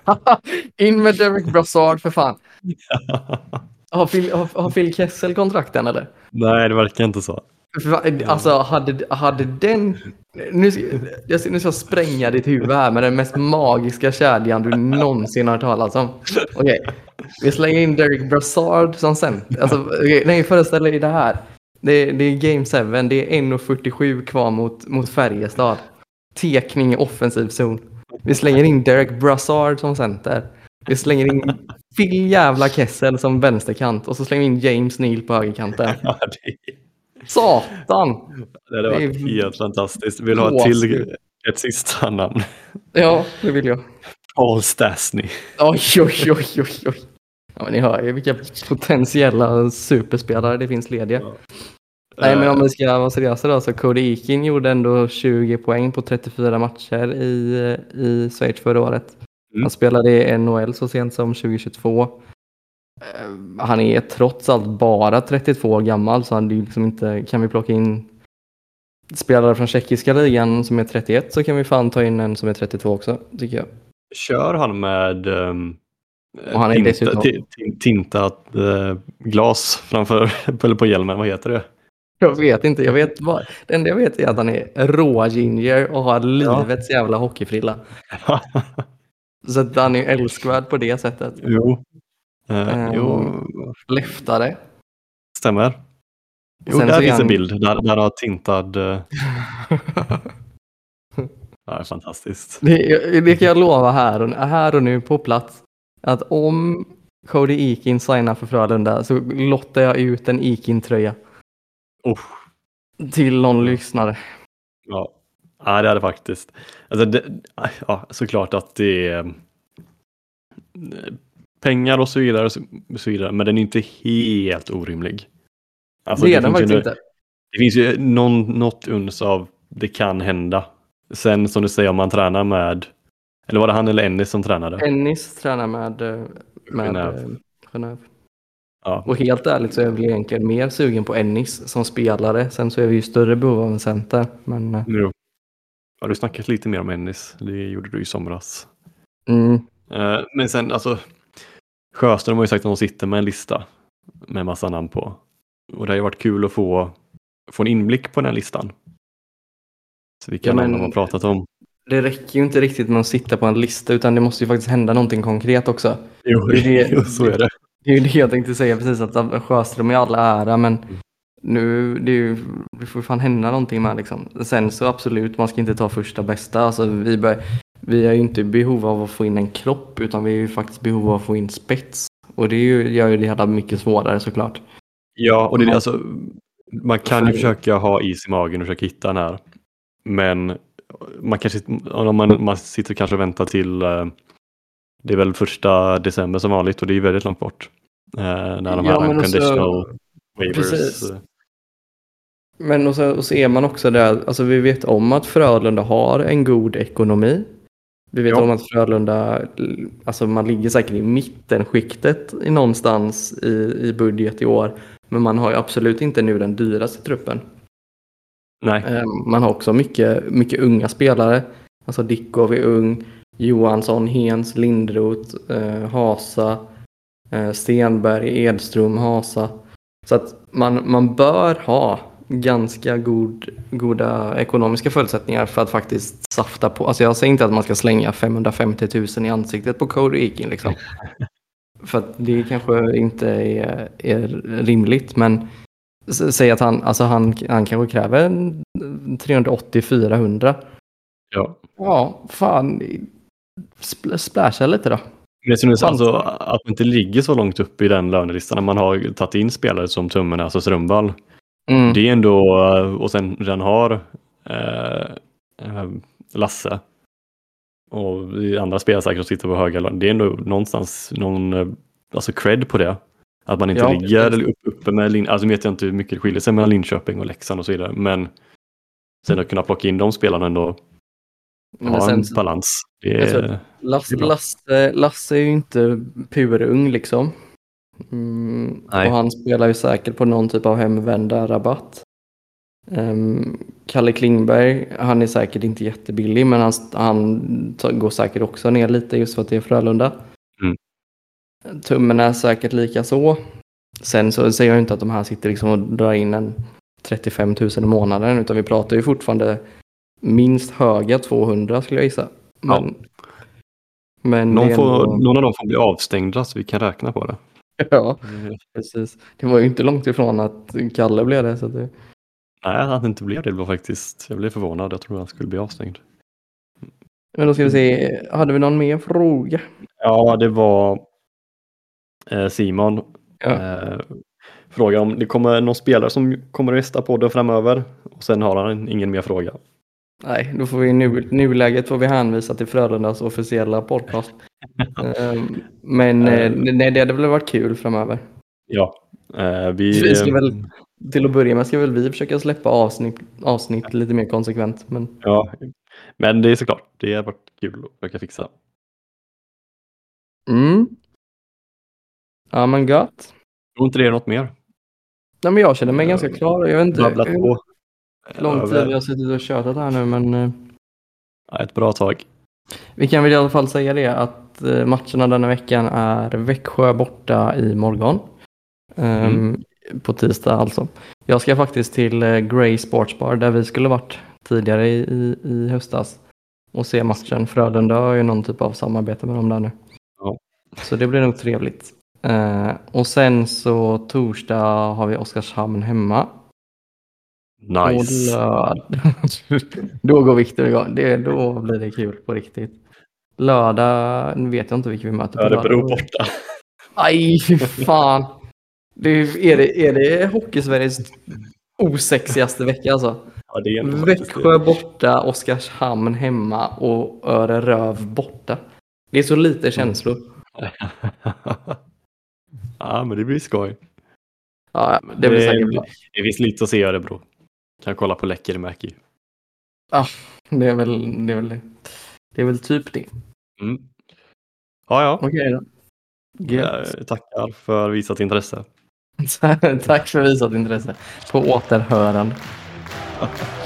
In med Derek Brassard för fan. Har Phil, har, har Phil Kessel kontrakten eller? Nej, det verkar inte så. Alltså hade, hade den... Nu ska, jag nu ska jag spränga ditt huvud här med den mest magiska kedjan du någonsin har hört talas om. Okej, vi slänger in Derek Brassard som center. Alltså, okay, nej, föreställ dig det här. Det, är- det är Game 7, det är 1.47 kvar mot, mot Färjestad. Tekning i offensiv zon. Vi slänger in Derek Brassard som center. Vi slänger in Phil jävla Kessel som vänsterkant och så slänger vi in James Neal på högerkanten. Ja, det, Satan! det hade varit Det är- helt fantastiskt. Vill ha ett till ett sista namn. Ja, det vill jag. Paul Stastny. Oj, oj, oj, oj, oj. Ja, men ni hör ju vilka potentiella superspelare det finns lediga. Nej, men om vi ska vara seriösa då, så Cody Eakin gjorde ändå 20 poäng på 34 matcher i, i Schweiz förra året. Mm. Han spelade i NHL så sent som 2022. Eh, Han är trots allt bara 32 år gammal, så han är liksom inte, kan vi plocka in spelare från tjeckiska ligan som är 31 så kan vi fan ta in en som är 32 också, tycker jag. Kör han med um, Och han är dessutom- ti- ti- tintat eh, glas framför, eller på hjälmen? Vad heter det? Jag vet inte, jag vet bara, det enda jag vet är att han är råginger och har livets jävla hockeyfrilla. Så att han är älskvärd på det sättet. jo. Eh, Ehm. jo, Leftare. stämmer. Jo, Sen där är finns han- en bild. Där, där har tintad... eh, Ja, fantastiskt. det, det kan jag lova här och, här och nu på plats. Att om Cody Eakin signar för Frölunda så lottar jag ut en Eakin-tröja Oh, till någon lyssnare. ja. ja, det är det faktiskt. Alltså, det, ja, såklart att det är eh, pengar och så vidare, och så, vidare men den är inte helt orimlig. Alltså, det är den faktiskt inte. Det finns ju någon, något uns av det kan hända. Sen som du säger om man tränar med Eller var det han eller Ennis som tränade? Ennis tränar med, eh, med Genève. eh, Genève. Ja. Och helt ärligt så är jag väl egentligen mer sugen på Ennis som spelare. Sen så är vi ju större behov av en center. Men eh, Jo. Har du snackat lite mer om Ennis? Det gjorde du i somras. mm, Men sen alltså Sjöström har ju sagt att de sitter med en lista med massa namn på. Och det har ju varit kul att få, få en inblick på den listan. Så vilka Ja, namn de har pratat om. det räcker ju inte riktigt med att sitta på en lista utan det måste ju faktiskt hända någonting konkret också. Jo, det är det- så är det. Det är ju det jag tänkte säga precis att Sjöström är all ära men nu det, är ju, det får fan hända någonting med liksom. Sen så absolut man ska inte ta första bästa. Alltså, vi, bör, vi är ju inte i behov av att få in en kropp utan vi är ju faktiskt i behov av att få in spets. Och det ju, gör ju det hela mycket svårare såklart. Ja, och det, är alltså, man kan ju försöka ha is i magen och försöka hitta den här. Men man, kanske, om man, man sitter kanske och väntar till eh, det är väl första december som vanligt och det är ju väldigt långt bort. Eh, när de Ja, här men också- unconditional waivers. Precis. eh, Men och så, och så är man också där, alltså vi vet om att Frölunda har en god ekonomi. Vi vet Ja. om att Frölunda, alltså man ligger säkert i mittenskiktet i någonstans i, i budget i år. Men man har ju absolut inte nu den dyraste truppen. Nej, Eh, Man har också mycket, mycket unga spelare. Alltså Dickov är ung, Johansson, Hens, Lindroth, eh, Hasa, eh, Stenberg, Edström, Hasa. Så att man, man bör ha ganska god, goda ekonomiska förutsättningar för att faktiskt safta på. Alltså jag säger inte att man ska slänga 550 000 i ansiktet på Cody Eakin liksom. för att det kanske inte är, är rimligt men säg att han, alltså han, han kanske kräver en 380-400. ja. Ja, fan. Spl- splasha lite då. Det Fanns alltså, att man inte ligger så långt upp i den lönelistan när man har tagit in spelare som Tummenäs och Strömvall. Mm. Det är ändå, och sen redan har eh, eh, Lasse och andra spelare säkert som sitter på höga. Det är ändå någonstans någon eh, alltså cred på det. Att man inte Ja, ligger upp, uppe med, Lin- alltså vet jag inte hur mycket det skiljer sig mellan Linköping och Leksand och så vidare. Men sen att kunna plocka in de spelarna ändå, Men en sen, balans. Det Jag tror är, Lasse. Lasse, Lasse är ju inte purung liksom. Mm, och han spelar ju säkert på någon typ av hemvända rabatt. Um, Kalle Klingberg, han är säkert inte jättebillig men han, han går säkert också ner lite just för att det är Frölunda. Mm. Tummen är säkert lika så. Sen så säger jag inte att de här sitter liksom och drar in en 35 000 i månaden utan vi pratar ju fortfarande minst höga 200 skulle jag gissa. Men, men det någon, får, ändå- någon av dem får bli avstängda så vi kan räkna på det. Ja, precis. Det var ju inte långt ifrån att Kalle blev det. Så att det... Nej, att han inte blev det var faktiskt, jag blev förvånad. Jag trodde han skulle bli avstängd. Men då ska vi se, hade vi någon mer fråga? Ja, det var eh, Simon. Ja. Eh, fråga om det kommer någon spelare som kommer att gästa podden framöver. Och sen har han ingen mer fråga. Nej, då får vi i nu, nuläget får vi hänvisa till Frölundas officiella podcast. Ehm, Men eh, nej, det hade väl varit kul framöver. Ja, eh, vi... Vi ska väl, till att börja med ska väl vi försöka släppa avsnitt, avsnitt lite mer konsekvent. Men Ja, men det är såklart, det har varit kul att försöka fixa. mm. Ja men gött. Tror inte det är något mer. Nej, men jag känner mig ganska klar. Jag vet inte hur lång tid vi har suttit och tjatat här nu men eh, Ja, ett bra tag. Vi kan väl i alla fall säga det att eh, matcherna denna veckan är Växjö borta i morgon. Ehm, Mm. På tisdag alltså. Jag ska faktiskt till eh, Grey Sports Bar där vi skulle varit tidigare i, i, höstas och se matchen. Frölunda har ju någon typ av samarbete med dem där nu. Ja. Så det blir nog trevligt. Eh, och sen så torsdag har vi Oskarshamn hemma. Nice. Då går Viktor igång. Det, då blir det kul på riktigt. Lördag nu vet jag inte vilka vi möter på Örebro lördag. borta. Aj, fy fan. Det är, det, är det Hockeysveriges osexigaste vecka alltså? Ja, det är det. Växjö borta, Oskarshamn hemma och Öreröv borta. Det är så lite känslor. ja, men det blir skoj. Ja, det blir Det- säkert bra. Det finns lite att se i Örebro. Kan kolla på Läckermäki. Det är väl det. Är väl, det är väl typ det. Mm. Ja, ja. Okej då. Jag tackar för visat intresse. Tack för visat intresse. På återhörande.